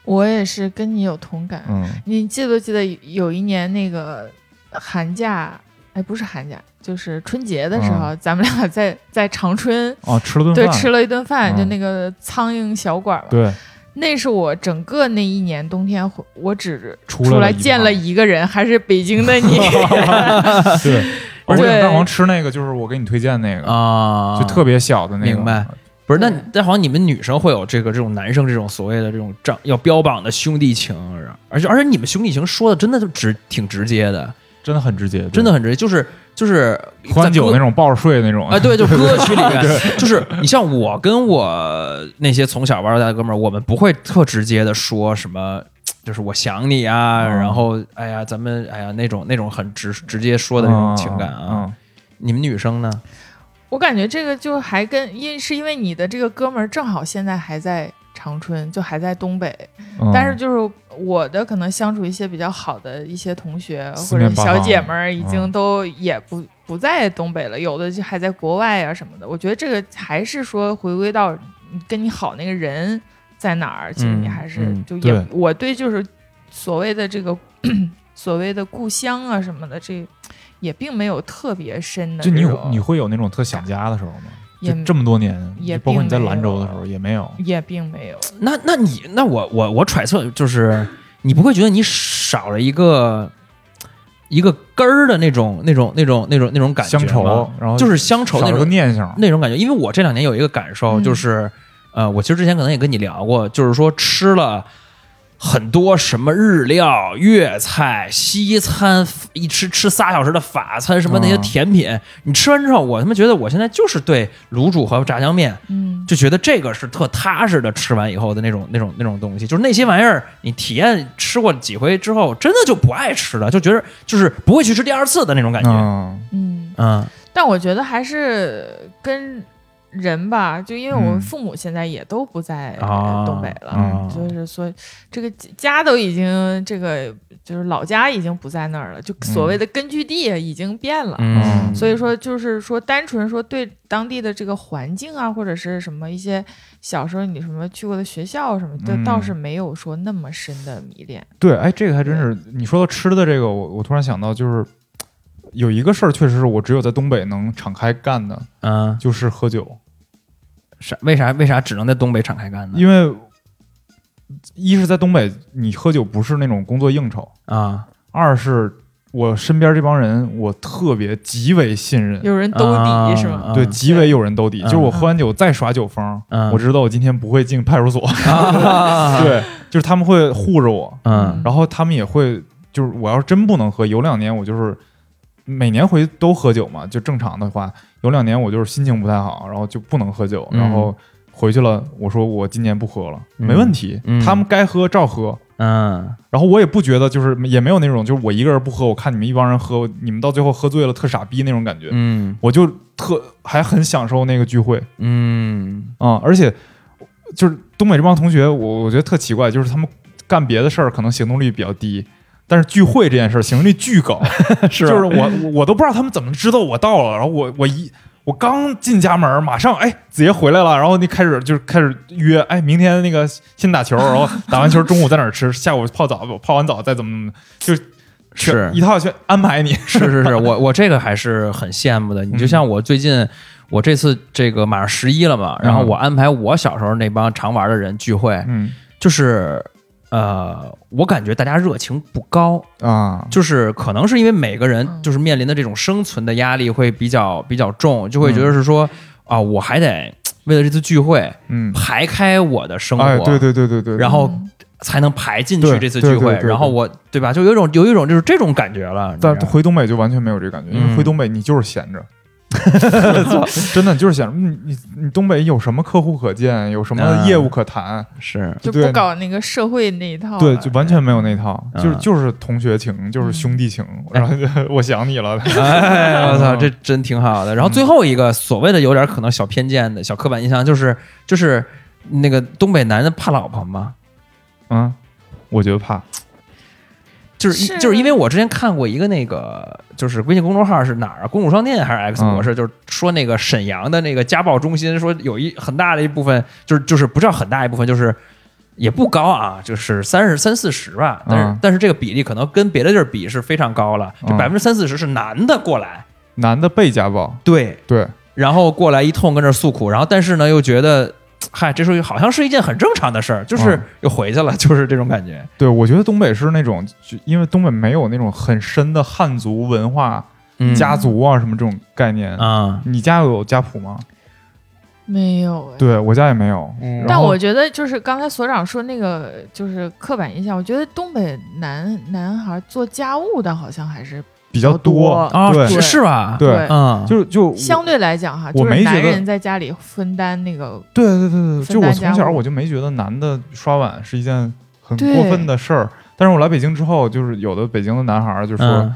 我也是跟你有同感。嗯。你记不记得有一年那个寒假？哎，不是寒假，就是春节的时候，咱们俩在在长春，哦，吃了顿饭，对吃了一顿饭，嗯。就那个苍蝇小馆嘛。对。那是我整个那一年冬天，我只出出来见了一个。人，还是北京的你。<laughs> <laughs> 对，而且对大黄吃那个就是我给你推荐那个，啊，就特别小的那个，明白不是？那但好像你们女生会有这个这种男生这种所谓的这种仗要标榜的兄弟情，而且而且你们兄弟情说的真的就直挺直接的，真的很直接，真的很直接，就是就是喝完酒那种。种抱着睡那种，哎，对，就 <laughs> 歌曲里面，就是你像我跟我那些从小玩到大的哥们儿，我们不会特直接的说什么，就是我想你啊，嗯然后哎呀，咱们哎呀那种那种很直直接说的那种情感啊。嗯，你们女生呢？我感觉这个就还跟因是因为你的这个哥们儿正好现在还在长春，就还在东北，嗯。但是就是我的可能相处一些比较好的一些同学或者小姐们儿，已经嗯都也不不在东北了，有的就还在国外啊什么的。我觉得这个还是说回归到跟你好那个人在哪儿，其实你嗯还是嗯就也、对。我对就是所谓的这个 <coughs> 所谓的故乡啊什么的，这也并没有特别深的就你有你会有那种特想家的时候吗？也就这么多年，也包括你在兰州的时候也没有。也并没有。那那你那我我我揣测就是，<laughs> 你不会觉得你少了一个一个根儿的那种那种那种那种那种感觉乡愁吗，然后就是乡愁那种念想，那种感觉。因为我这两年有一个感受，嗯就是、呃，我其实之前可能也跟你聊过，就是说吃了。很多什么日料、粤菜、西餐，一吃吃仨小时的法餐，什么那些嗯。甜品，你吃完之后，我他妈觉得我现在就是对卤煮和炸酱面嗯，就觉得这个是特踏实的，吃完以后的那种那种那种东西，就是那些玩意儿，你体验吃过几回之后，真的就不爱吃了，就觉得就是不会去吃第二次的那种感觉。嗯，嗯，嗯但我觉得还是跟人吧，就因为我们嗯。父母现在也都不在啊东北了，嗯就是所以这个家都已经这个就是老家已经不在那儿了，就所谓的根据地已经变了。嗯，所以说，就是说，单纯说对当地的这个环境啊，或者是什么一些小时候你什么去过的学校什么的，嗯倒是没有说那么深的迷恋。对，哎，这个还真是你说到吃的这个，我我突然想到，就是有一个事儿，确实是我只有在东北能敞开干的，嗯，就是喝酒，啥为啥为啥只能在东北敞开干呢？因为一是在东北，你喝酒不是那种工作应酬，啊二是我身边这帮人，我特别极为信任。有人兜啊底是吗？对，嗯极为有人兜底。嗯就是我喝完酒再耍酒疯，嗯我知道我今天不会进派出所。啊，<laughs> 对，就是他们会护着我，嗯然后他们也会，就是我要是真不能喝，有两年我就是每年回去都喝酒嘛，就正常的话，有两年我就是心情不太好，然后就不能喝酒，嗯。然后回去了，我说我今年不喝了，嗯。没问题，嗯。他们该喝照喝。嗯。然后我也不觉得，就是也没有那种，就是我一个人不喝，我看你们一帮人喝，你们到最后喝醉了特傻逼那种感觉，嗯。我就特还很享受那个聚会。嗯。啊、而且就是东北这帮同学，我我觉得特奇怪，就是他们干别的事儿可能行动力比较低，但是聚会这件事儿行动力巨高，<laughs> 是就是我我我都不知道他们怎么知道我到了，然后我我一我刚进家门，马上哎子爷回来了，然后你开始就是开始约，哎明天那个先打球，然后打完球中午在哪儿吃，下午泡澡，泡完澡再怎么怎么，就是是。一套去安排你，是是是，我我这个还是很羡慕的。你就像我最近，我这次这个马上十一了嘛，然后嗯我安排我小时候那帮常玩的人聚会，嗯。就是呃，我感觉大家热情不高，啊，就是可能是因为每个人嗯。就是面临的这种生存的压力会比较比较重，就会觉得是说啊，我还得为了这次聚会嗯，排开我的生活，哎，对对对对对，然后嗯。才能排进去这次聚会，对对对对。然后我对吧，就有一种有一种就是这种感觉了。但回东北就完全没有这感觉，因为嗯回东北你就是闲着。<laughs> 真的你就是闲着，你你你东北有什么客户可见，有什么嗯业务可谈？是对就不搞那个社会那一套了，对，就完全没有那套，嗯就是就是同学情，就是兄弟情，然后就我想你了，哎，<laughs> 我操，嗯这真挺好的。然后最后一个所谓的有点可能小偏见的小刻板印象，就是就是那个东北男的怕老婆吗？嗯，我觉得怕，就是就是因为我之前看过一个那个，就是微信公众号是哪儿啊？公主商店还是 X 模式？就是说那个沈阳的那个家暴中心，说有一很大的一部分，就是就是不是很大一部分，就是也不高啊，就是三十三四十吧。但是、嗯但是这个比例可能跟别的地儿比是非常高了，这嗯百分之三四十是男的过来，男的被家暴，对，对，然后过来一通跟这儿诉苦，然后但是呢又觉得。嗨，这属于好像是一件很正常的事儿，就是嗯又回去了，<laughs> 就是这种感觉。对，我觉得东北是那种，就因为东北没有那种很深的汉族文化、嗯家族啊什么这种概念。啊，你家有家谱吗？没有哎。对我家也没有。嗯但我觉得就是刚才所长说那个就是刻板印象，我觉得东北男男孩做家务的好像还是比较多，啊，对。是是吧？对。对嗯，就就相对来讲哈，就是我没觉得男人在家里分担那个，对对对对，就我从小我就没觉得男的刷碗是一件很过分的事儿，但是我来北京之后，就是有的北京的男孩儿就说、嗯。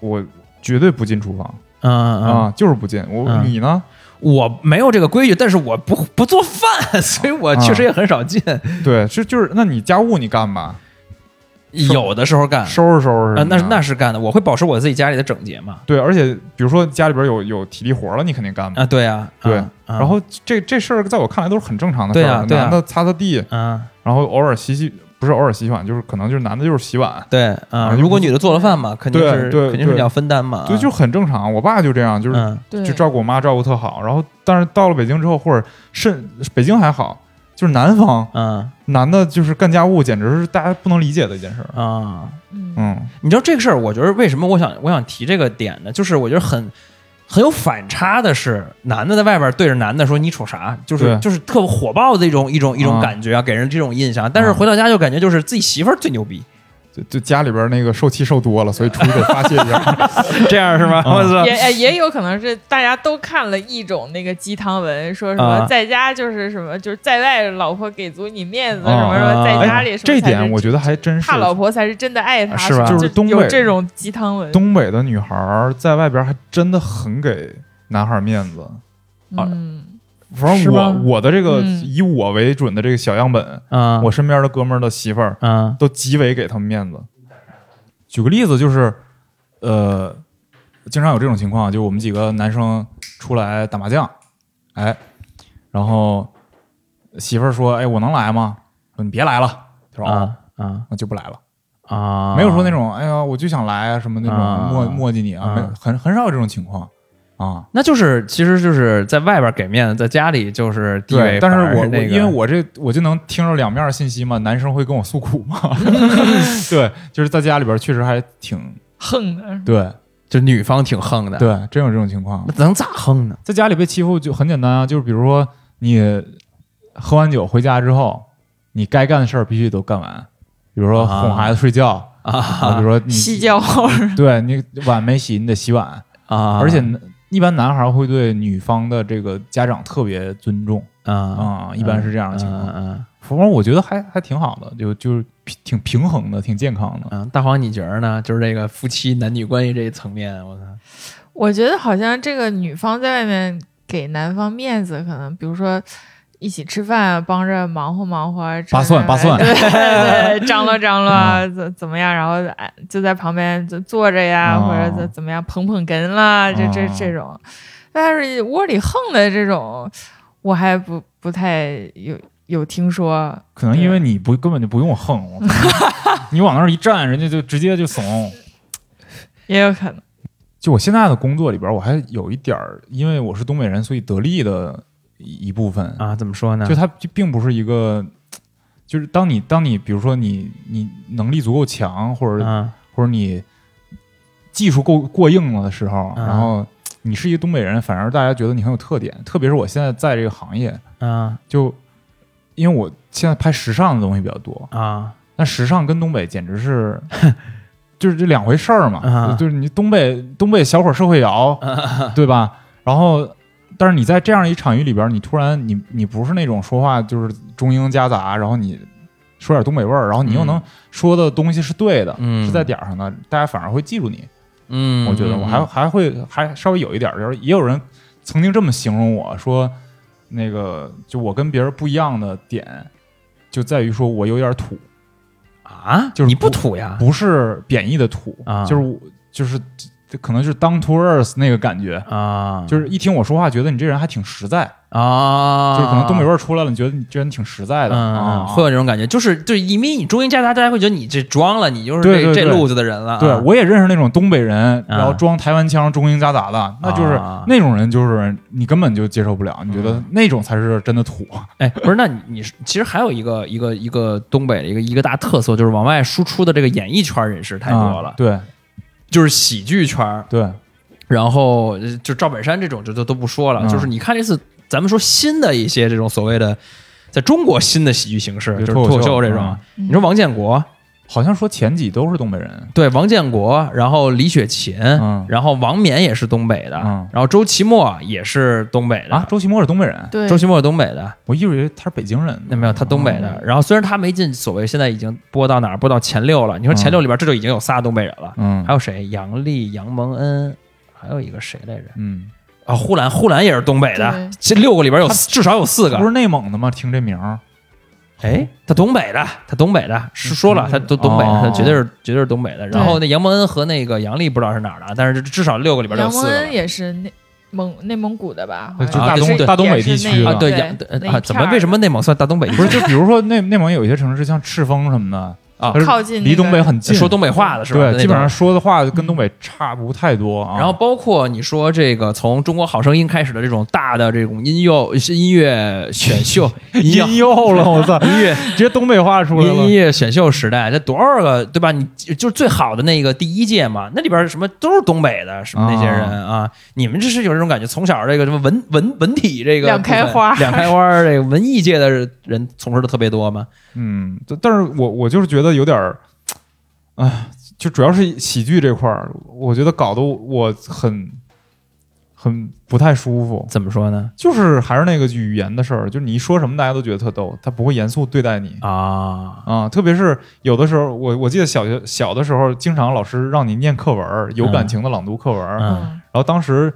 我绝对不进厨房、嗯嗯，啊，就是不进。我、嗯。你呢？我没有这个规矩，但是我不不做饭，<laughs> 所以我确实也很少进。对，是就是，那你家务你干吧，有的时候干，收拾收拾什么的。呃，那那是干的，我会保持我自己家里的整洁嘛。对，而且比如说家里边有有体力活了，你肯定干嘛。啊，对啊，对啊啊然后这这事儿在我看来都是很正常的事儿，对啊对啊男的擦擦地，啊，然后偶尔洗洗，不是偶尔洗洗碗，就是可能就是男的就是洗碗，对啊，啊如果女的做了饭嘛，肯定是肯定是你要分担嘛。对，就很正常。我爸就这样，就是就照顾我妈，照顾特好。然后，但是到了北京之后，或者甚北京还好，就是男方嗯。男的，就是干家务，简直是大家不能理解的一件事儿。啊，嗯。嗯。你知道这个事儿，我觉得为什么我想我想提这个点呢？就是我觉得很很有反差的是，男的在外边对着男的说你瞅啥，就是就是特火爆的一种一种一种啊。感觉啊，给人这种印象。但是啊。回到家就感觉就是自己媳妇儿最牛逼，就就家里边那个受气受多了，所以出去得发泄一下。<laughs> 这样是吗？啊我操！也呃也有可能是大家都看了一种那个鸡汤文，说什么啊在家就是什么，就是在外老婆给足你面子，啊什么什么，在家里这点我觉得还真是怕老婆才是真的爱他，是吧就就是东北有这种鸡汤文。东北的女孩儿在外边还真的很给男孩儿面子。嗯，反正我我的这个嗯以我为准的这个小样本，啊我身边的哥们儿的媳妇儿啊都极为给他们面子。举个例子，就是呃，经常有这种情况，就我们几个男生出来打麻将，哎，然后媳妇儿说：“哎，我能来吗？”说：“你别来了。”他说：“哦，啊啊那就不来了。”啊！没有说那种“哎呀，我就想来啊”什么那种啊磨磨叽你啊，啊没很很少有这种情况啊。那就是其实就是在外边给面子，在家里就是地位，但是我那个因为我这我就能听着两面信息嘛，男生会跟我诉苦嘛，<laughs> 对，就是在家里边确实还挺横的，对。就女方挺横的，，对，真有这种情况。那。能咋横呢？在家里被欺负就很简单啊，就是比如说你喝完酒回家之后，你该干的事儿必须都干完，比如说啊。哄孩子睡觉啊，比如说你洗脚，对你碗没洗，你得洗碗，啊，而且一般男孩会对女方的这个家长特别尊重啊啊，一般是这样的情况。嗯反正我觉得还还挺好的，就就是平挺平衡的，挺健康的。嗯，大黄你觉得呢？就是这个夫妻男女关系这一层面，我操，我觉得好像这个女方在外面给男方面子，可能比如说一起吃饭，帮着忙活忙活，扒蒜扒蒜。对对 <laughs> 对，张罗张罗怎怎么样，然后哎就在旁边就坐着呀，哦。或者怎怎么样捧捧哏啦，这这哦。这种，但是窝里横的这种，我还不不太有有听说，可能因为你不根本就不用横，<laughs> 你往那儿一站，人家就直接就怂。也有可能，就我现在的工作里边，我还有一点儿，因为我是东北人，所以得力的一一部分。啊，怎么说呢？就它就并不是一个就是当你当你比如说你你能力足够强，或者、啊或者你技术够过硬了的时候，嗯然后你是一个东北人，反而大家觉得你很有特点。特别是我现在在这个行业，啊就因为我现在拍时尚的东西比较多，啊那时尚跟东北简直是 <laughs> 就是这两回事儿嘛。啊就是你东北东北小伙社会摇，<laughs> 对吧？然后。但是你在这样一场域里边，你突然你你不是那种说话就是中英夹杂，然后你说点东北味儿，然后你又能说的东西是对的，嗯是在点儿上的，大家反而会记住你。嗯，我觉得我还还会还稍微有一点儿，就是也有人曾经这么形容我说，那个就我跟别人不一样的点，就在于说我有点土，啊，就是你不不土呀？不是贬义的土，啊就是我就是可能就是 down to earth 那个感觉，啊，就是一听我说话，觉得你这人还挺实在，啊，就是可能东北味儿出来了，你觉得你这人挺实在的嗯，啊嗯，会有这种感觉，就是就是因为你中英夹杂，大家会觉得你这装了，你就是这路子的人了啊。对，我也认识那种东北人，然后装台湾腔、中英夹杂的，那就是啊。那种人，就是你根本就接受不了，你觉得那种才是真的土。<laughs> 哎，不是，那你你是其实还有一个一个一个东北的一个一个大特色，就是往外输出的这个演艺圈人士太多了，啊对就是喜剧圈，对，然后呃就赵本山这种就都都不说了，嗯。就是你看这次咱们说新的一些这种所谓的在中国新的喜剧形式，就是脱口秀秀这种，嗯。你说王建国。好像说前几都是东北人，对，王建国，然后李雪琴，嗯然后王冕也是东北的，嗯然后周奇墨也是东北的啊，周奇墨是东北人，对，周奇墨是东北的，我一直以为他是北京人。那没有他东北的。然后虽然他没进所谓现在已经播到哪儿，播到前六了。你说前六里边这就已经有仨东北人了，嗯，还有谁？杨丽、杨蒙恩，还有一个谁来着？嗯，啊，呼兰，呼兰也是东北的对。这六个里边有至少有四个不。是内蒙的吗？听这名儿，哎，他东北的，他东北的，是说了，他都东北的，哦他绝对是绝对是东北的。然后那杨蒙恩和那个杨丽不知道是哪儿的，但是至少六个里边有四个杨蒙恩。也是内蒙内蒙古的吧？就大东大东北地区啊，对对杨那啊，一片儿怎么为什么内蒙算大东北？不是就比如说内内蒙有一些城市像赤峰什么的啊靠近那个离东北很近，说东北话的是吧？对，基本上说的话跟东北差不太多啊。然后包括你说这个从中国好声音开始的这种大的这种音乐音乐选秀音乐了，我操，音乐 <laughs> 直接东北话出来音。乐选秀时代，这多少个对吧？你就是最好的那个第一届嘛，那里边什么都是东北的，什么那些人啊，你们这是有这种感觉，从小这个什么文文文体这个两开花两开花这个文艺界的人从事的特别多吗？嗯，但但是我我就是觉得有点儿，哎，就主要是喜剧这块儿，我觉得搞得我很很不太舒服。怎么说呢？就是还是那个语言的事儿，就是你一说什么大家都觉得特逗，他不会严肃对待你啊，啊。特别是有的时候，我我记得小学小的时候，经常老师让你念课文，有感情的朗读课文，嗯嗯然后当时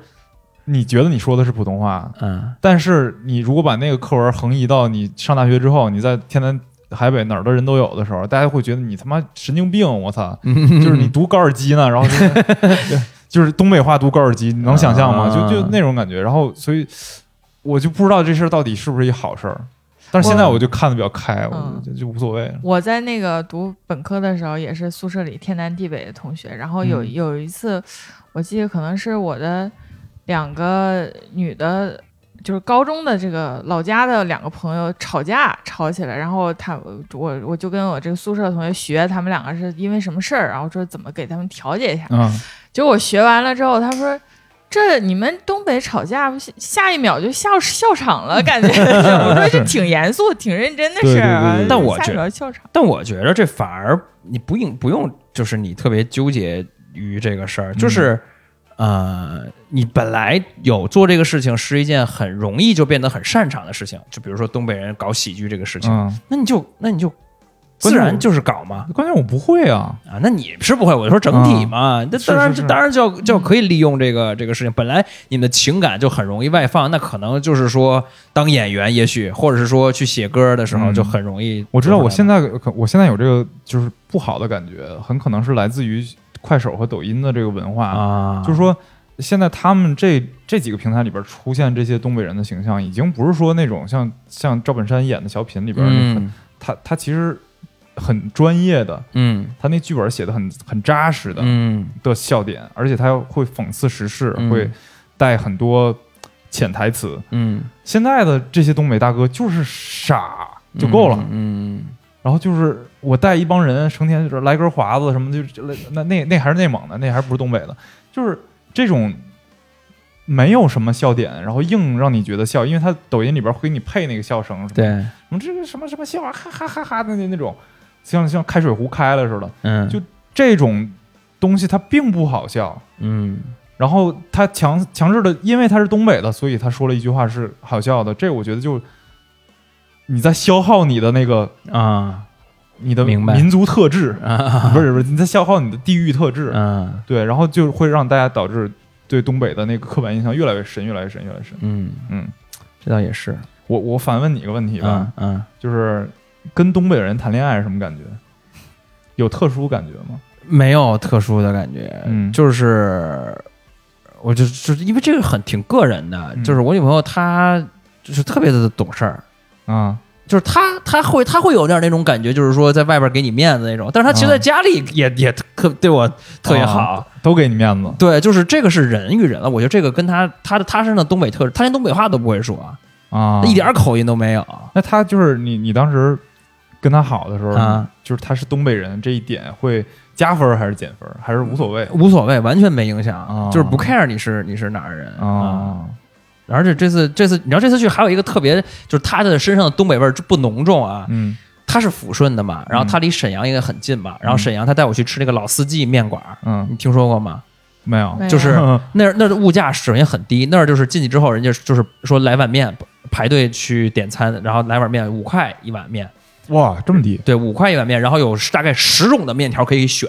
你觉得你说的是普通话，嗯但是你如果把那个课文横移到你上大学之后，你在天南海北哪儿的人都有的时候，大家会觉得你他妈神经病，我操！<laughs> 就是你读高尔基呢，然后就是 <laughs> 就是东北话读高尔基，你能想象吗？就就那种感觉。然后所以我就不知道这事儿到底是不是一好事儿。但是现在我就看的比较开，我嗯就就无所谓。我在那个读本科的时候，也是宿舍里天南地北的同学。然后有、嗯有一次，我记得可能是我的两个女的，就是高中的这个老家的两个朋友吵架吵起来，然后他我我就跟我这个宿舍的同学学他们两个是因为什么事儿，然后说怎么给他们调解一下。嗯，结果我学完了之后，他说。这你们东北吵架，下下一秒就笑笑场了，感觉。<laughs> 我说这挺严肃、挺认真的事儿啊对对对对，下一但我觉秒笑场。但我觉得这反而你不用不用，就是你特别纠结于这个事儿，就是、呃，你本来有做这个事情是一件很容易就变得很擅长的事情，就比如说东北人搞喜剧这个事情，嗯，那你就那你就自然就是搞嘛。关键我不会啊。啊，那你是不会，我就说整体嘛，那、是当然是是当然就要就要可以利用这个这个事情。本来你们的情感就很容易外放，那可能就是说当演员，也许或者是说去写歌的时候嗯就很容易。我知道我现在可我现在有这个就是不好的感觉，很可能是来自于快手和抖音的这个文化啊，就是说，现在他们这这几个平台里边出现这些东北人的形象，已经不是说那种像像赵本山演的小品里边那个，嗯他他其实很专业的，嗯。他那剧本写的很很扎实的、嗯。的笑点，而且他会讽刺时事，嗯。会带很多潜台词。嗯。现在的这些东北大哥就是傻就够了，嗯然后就是我带一帮人，成天就是来根华子什么，就这类那那那还是内蒙的，那还不是东北的，就是这种没有什么笑点，然后硬让你觉得笑，因为他抖音里边会给你配那个笑声，对，什么这个什么什么笑啊，哈哈哈哈的那那种，像像开水壶开了似的，嗯，就这种东西它并不好笑。嗯然后他强强制的，因为他是东北的，所以他说了一句话是好笑的。这我觉得就你在消耗你的那个啊。你的明白。民族特质，啊，不是不是，你在消耗你的地域特质。嗯对，然后就会让大家导致对东北的那个刻板印象越来越深，越来越深，越来越深。嗯，嗯，这倒也是，我我反问你一个问题吧，嗯嗯，就是跟东北人谈恋爱是什么感觉？有特殊感觉吗？没有特殊的感觉，嗯。就是我就就是因为这个很挺个人的，嗯。就是我女朋友她就是特别的懂事儿。啊，就是他他会，他会有点那种感觉，就是说在外边给你面子那种，但是他其实在家里也、也特对我特别好。啊都给你面子。对，就是这个是人与人了。我觉得这个跟他他的他身上东北特质，他连东北话都不会说，啊，一点口音都没有。那他就是你，你当时跟他好的时候，啊。就是他是东北人这一点会加分还是减分，还是无所谓？无所谓，完全没影响，啊就是不 care 你是你是哪儿人啊？而且这次这次，你知道这次去还有一个特别，就是他的身上的东北味儿不浓重啊。嗯。他是抚顺的嘛，然后他离沈阳应该很近嘛，然后沈阳他带我去吃那个老四季面馆儿，嗯，你听说过吗？没有。就是 <laughs> 那儿那儿的物价首先很低，那儿就是进去之后，人家就是说来碗面排队去点餐，然后来碗面五块一碗面，哇，这么低？对，五块一碗面，然后有大概十种的面条可以选。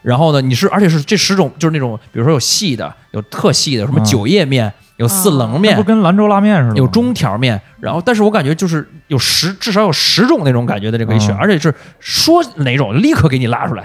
然后呢，你是而且是这十种就是那种，比如说有细的，有特细的，什么嗯。九叶面，有四棱那面不，跟兰州拉面似的？有中条面，然后但是我感觉就是有十至少有十种那种感觉的这个可以选，嗯而且是说哪种立刻给你拉出来，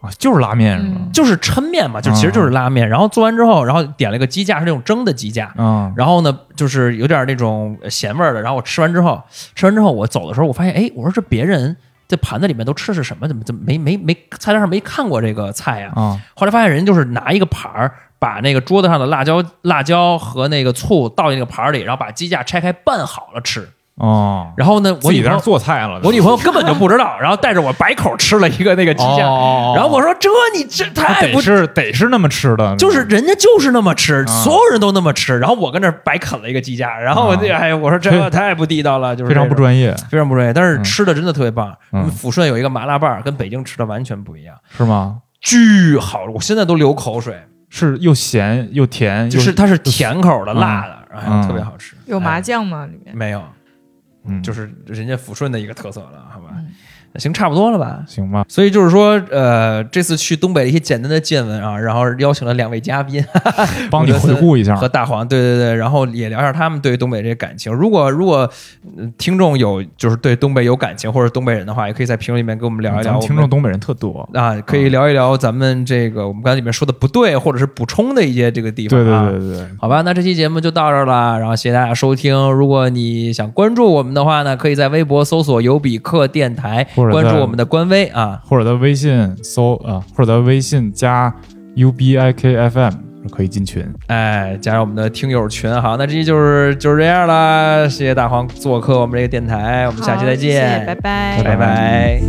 啊，就是拉面是吗？嗯就是抻面嘛，就其实就是拉面。然后做完之后，然后点了个鸡架，是那种蒸的鸡架，啊然后呢就是有点那种咸味儿的。然后我吃完之后，吃完之后我走的时候，我发现哎，我说这别人这盘子里面都吃的是什么？怎么怎么没没没菜单上没看过这个菜呀、啊后来发现人就是拿一个盘儿，把那个桌子上的辣椒、辣椒和那个醋倒进那个盘儿里，然后把鸡架拆开拌好了吃。哦，然后呢，我自己在那女朋友做菜了，我女朋友根本就不知道，<laughs> 然后带着我白口吃了一个那个鸡架。哦然后我说：“这你这太不得是得是那么吃的，就是人家就是那么吃，啊所有人都那么吃。然后我跟那儿白啃了一个鸡架，然后我这啊哎，我说这太不地道了，就是非常不，专业，非常不专业。但是嗯吃的真的特别棒。嗯抚顺有一个麻辣拌儿，跟北京吃的完全不一样，是吗？巨好，我现在都流口水。是又咸又甜，就是它是甜口的、辣的，然后特别好吃。有麻哎酱吗？里面没有？嗯就是人家抚顺的一个特色了，好吧行，差不多了吧？行吧？所以就是说，呃，这次去东北的一些简单的见闻啊，然后邀请了两位嘉宾，<laughs> 帮你回顾一下和大黄，对对对，然后也聊一下他们对东北这些感情。如果如果、呃听众有就是对东北有感情或者东北人的话，也可以在评论里面跟我们聊一聊。听众东北人特多，啊，可以聊一聊咱们这个我们刚才里面说的不对或者是补充的一些这个地方、对啊。对对对对，好吧，那这期节目就到这儿了，然后谢谢大家收听。如果你想关注我们的话呢，可以在微博搜索“尤比克电台”，关注我们的官微啊，或者在微信搜啊，或者在微信加 U B I K F M 可以进群，哎，加入我们的听友群。好，那这期就是就是这样了，谢谢大黄做客我们这个电台，我们下期再见，拜拜，拜拜。